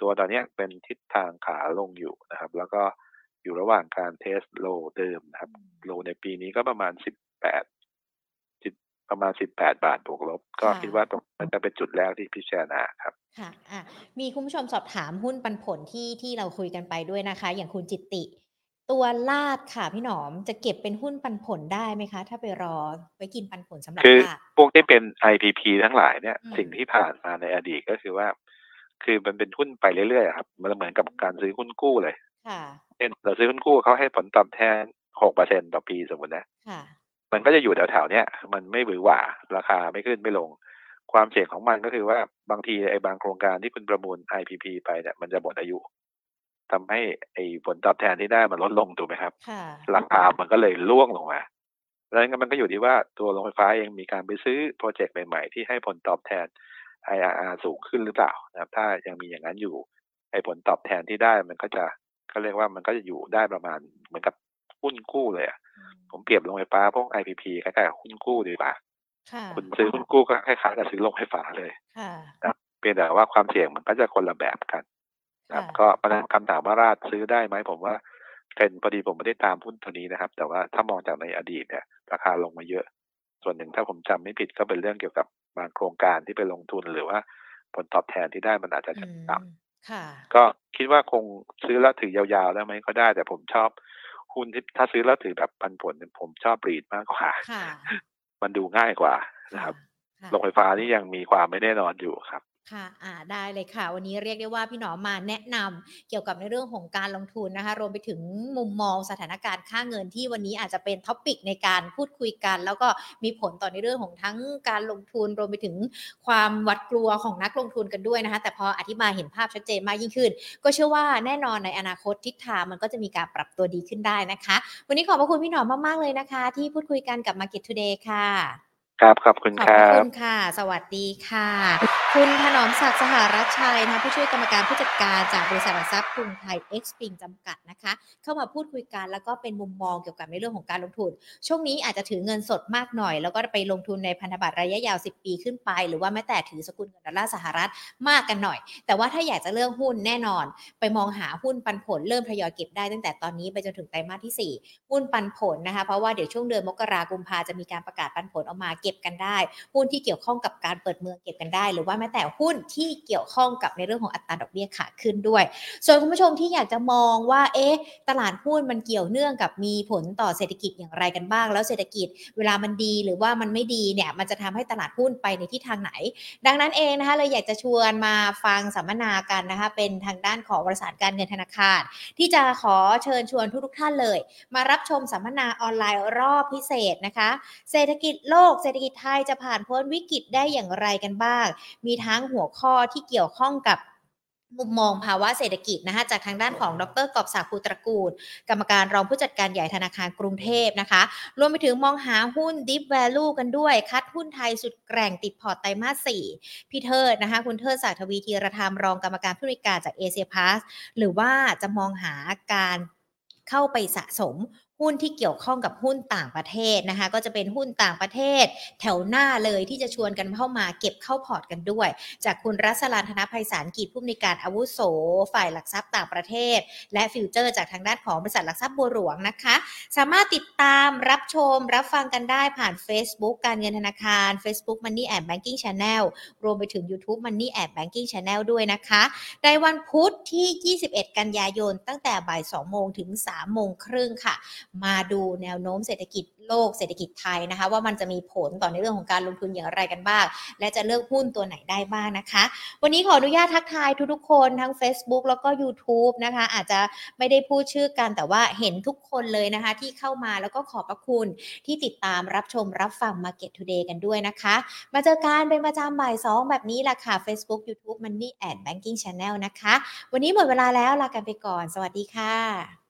ตัวตอนนี้เป็นทิศทางขาลงอยู่นะครับ แล้วก็อยู่ระหว่างการเทสโลเดิมนะครับ โลในปีนี้ก็ประมาณสิบแปด ประมาณสิบแปดบาทบวกลบ ก็คิดว่าตรงนั้นจะเป็นจุดแรกที่พิจารณาครับค่ะอะ มีคุณผู้ชมสอบถามหุ้นปันผลที่ที่เราคุยกันไปด้วยนะคะ อย่างคุณจิตติ ตัวลาดค่ะพี่หนอมจะเก็บเป็นหุ้นปันผลได้ไหมคะ ถ้าไปรอไว้กินปันผลสำหรับคือพวกที่เป็น IPP ทั้งหลายเนี่ยสิ่งที่ผ่านมาในอดีตก็คือว่า คือมันเป็นหุ้นไปเรื่อยๆครับ มันเหมือนกับการซื้อหุ้นกู้เลยเช่นเราซื้อหุ้นกู้เขาให้ผลตอบแทนหกเปอร์เซ็นต่อปีสมมตินะ มันก็จะอยู่แถวๆเนี้ยมันไม่หวือหวาราคาไม่ขึ้นไม่ลง ความเสี่ยงของมันก็คือว่าบางทีไอ้บางโครงการที่คุณประมูล IPP ไปเนี่ยมันจะหมดอายุทำให้ไอ้ผลตอบแทนที่ได้มันลดลงถูกไหมครับราคามันก็เลยล่วงลงมาดังนั้นมันก็อยู่ที่ว่าตัวโรงไฟฟ้าเองมีการไปซื้อโปรเจกต์ใหม่ๆที่ให้ผลตอบแทน IRR สูงขึ้นหรือเปล่านะครับ ถ้ายังมีอย่างนั้นอยู่ไอ้ผลตอบแทนที่ได้มันก็จะเขาเรียกว่ามันก็จะอยู่ได้ประมาณเหมือนกับ หุ้นกู้เลยอะผมเปรียบโรงไฟฟ้าพวก IPP คล้ายๆหุ้นกู้ดีกว่าคุณซื้อหุ้นกู้ก็คล้ายๆกับซื้อโรงไฟฟ้าเลยนะเพียงแต่ว่าความเสี่ยงมันก็จะคนละแบบกันครับก็ประเด็นคำถามว่าราชซื้อได้ไหมผมว่าเป็นพอดีผมไม่ได้ตามหุ้นตัวนี้นะครับ แต่ว่าถ้ามองจากในอดีตเนี่ยราคาลงมาเยอะ ส่วนหนึ่งถ้าผมจำไม่ผิดก็เป็นเรื่องเกี่ยวกับบางโครงการที่ไปลงทุนหรือว่าผลตอบแทนที่ได้มันอาจจะต่ำก็คิดว่าคงซื้อแล้วถือยาวๆได้ไหมก็ได้ แต่ผมชอบ หุ้นที่ถ้าซื้อแล้วถือแบบปันผลผมชอบรีดมากกว่า มันดูง่ายกว่านะครับโรงไฟฟ้านี่ยังมีความไม่แน่นอนอยู่ครับ ค่ะอ่าได้เลยค่ะ วันนี้เรียกได้ว่าพี่หนอมมาแนะนำเกี่ยวกับในเรื่องของการลงทุนนะคะ รวมไปถึงมุมมองสถานการณ์ค่าเงินที่วันนี้อาจจะเป็นท็อปิกในการพูดคุยกัน แล้วก็มีผลต่อในเรื่องของทั้งการลงทุน รวมไปถึงความหวัดกลัวของนักลงทุนกันด้วยนะคะ แต่พออธิบายเห็นภาพชัดเจนมากยิ่งขึ้น ก็เชื่อว่าแน่นอนในอนาคตทิศทางมันก็จะมีการปรับตัวดีขึ้นได้นะคะ วันนี้ขอบพระคุณพี่หนอมมากๆเลยนะคะ ที่พูดคุยกันกับ Market Today ค่ะ ครับขอบคุณครับขอบคุณค่ะ สวัสดีค่ะ คุณถนอมศักดิ์สหรัชชัยนะผู้ช่วยกรรมการผู้จัดการจากบริษัทหลักทรัพย์กรุงไทยเอ็กซ์พิงจำกัดนะคะ เข้ามาพูดคุยกันแล้วก็เป็นมุมมองเกี่ยวกับในเรื่องของการลงทุน ช่วงนี้อาจจะถือเงินสดมากหน่อย แล้วก็ไปลงทุนในพันธบัตรระยะยาว 10 ปีขึ้นไป หรือว่าแม้แต่ถือสกุลเงินดอลลาร์สหรัฐมากกันหน่อย แต่ว่าถ้าอยากจะเลือกหุ้นแน่นอน ไปมองหาหุ้นปันผลเริ่มทยอยเก็บได้ตั้งแต่ตอนนี้ไปจนถึงไตรมาสที่4หุ้นปันผลนะคะเพราะว่าเดี๋ยวช่วงเดือนมกราคมพาจะมีการประกาศปันผลออกมาเก็บกันได้ หุ้นที่เกี่ยวข้องกับการเปิดเมืองเก็บกันได้ หรือว่าแม้แต่หุ้นที่เกี่ยวข้องกับในเรื่องของอัตราดอกเบี้ยขาขึ้นด้วย ส่วนคุณผู้ชมที่อยากจะมองว่าเอ๊ะตลาดหุ้นมันเกี่ยวเนื่องกับมีผลต่อเศรษฐกิจอย่างไรกันบ้าง แล้วเศรษฐกิจเวลามันดีหรือว่ามันไม่ดีเนี่ยมันจะทำให้ตลาดหุ้นไปในทิศทางไหน ดังนั้นเองนะคะเลยอยากจะชวนมาฟังสัมมนากันนะคะเป็นทางด้านของบริษัทการเงินธนาคาร ที่จะขอเชิญชวนทุกๆท่านเลย มารับชมสัมมนาออนไลน์รอบพิเศษนะคะ เศรษฐกิจโลกเศรษฐฐกิจไทยจะผ่านพ้นวิกฤตได้อย่างไรกันบ้าง มีทั้งหัวข้อที่เกี่ยวข้องกับมุมมองภาวะเศรษฐกิจนะคะจากทางด้านของดรกอบศักดิ์ภูตระกูล กรรมการรองผู้จัดการใหญ่ธนาคารกรุงเทพนะคะรวมไปถึงมองหาหุ้น Deep Value กันด้วย คัดหุ้นไทยสุดแกร่งติดพอร์ตไตรมาส4พี่เทิดนะคะคุณเทิดศักดิ์ทวีธีรธรรมรองกรรมการผู้จัดการจากเอเซียพลัสหรือว่าจะมองหาการเข้าไปสะสม หุ้นที่เกี่ยวข้องกับหุ้นต่างประเทศนะคะ ก็จะเป็นหุ้นต่างประเทศ แถวหน้าเลยที่จะชวนกันเข้ามาเก็บเข้าพอร์ตกันด้วย จากคุณรัศลานธนภัยสารกิจผู้อำนวยการอาวุโส ฝ่ายหลักทรัพย์ต่างประเทศ และฟิวเจอร์จากทางด้านของบริษัทหลักทรัพย์บัวหลวงนะคะ สามารถติดตามรับชมรับฟังกันได้ผ่าน Facebook การเงินธนาคาร Facebook Money and Banking Channel รวมไปถึง YouTube Money and Banking Channel ด้วยนะคะในวันพุธที่ 21 กันยายนตั้งแต่บ่าย 2 โมงถึง 3 โมงครึ่งค่ะ มาดูแนวโน้มเศรษฐกิจโลกเศรษฐกิจไทยนะคะ ว่ามันจะมีผลต่อในเรื่องของการลงทุนอย่างไรกันบ้าง และจะเลือกหุ้นตัวไหนได้บ้างนะคะ วันนี้ขออนุญาตทักทายทุกๆคนทั้ง Facebook แล้วก็ YouTube นะคะ อาจจะไม่ได้พูดชื่อกันแต่ว่าเห็นทุกคนเลยนะคะ ที่เข้ามาแล้วก็ขอบพระคุณที่ติดตามรับชมรับฟัง Market Today กันด้วยนะคะ มาเจอกันเป็นประจำบ่าย 2 แบบนี้แหละค่ะ Facebook YouTube Money and Banking Channel นะคะ วันนี้หมดเวลาแล้วลากันไปก่อน สวัสดีค่ะ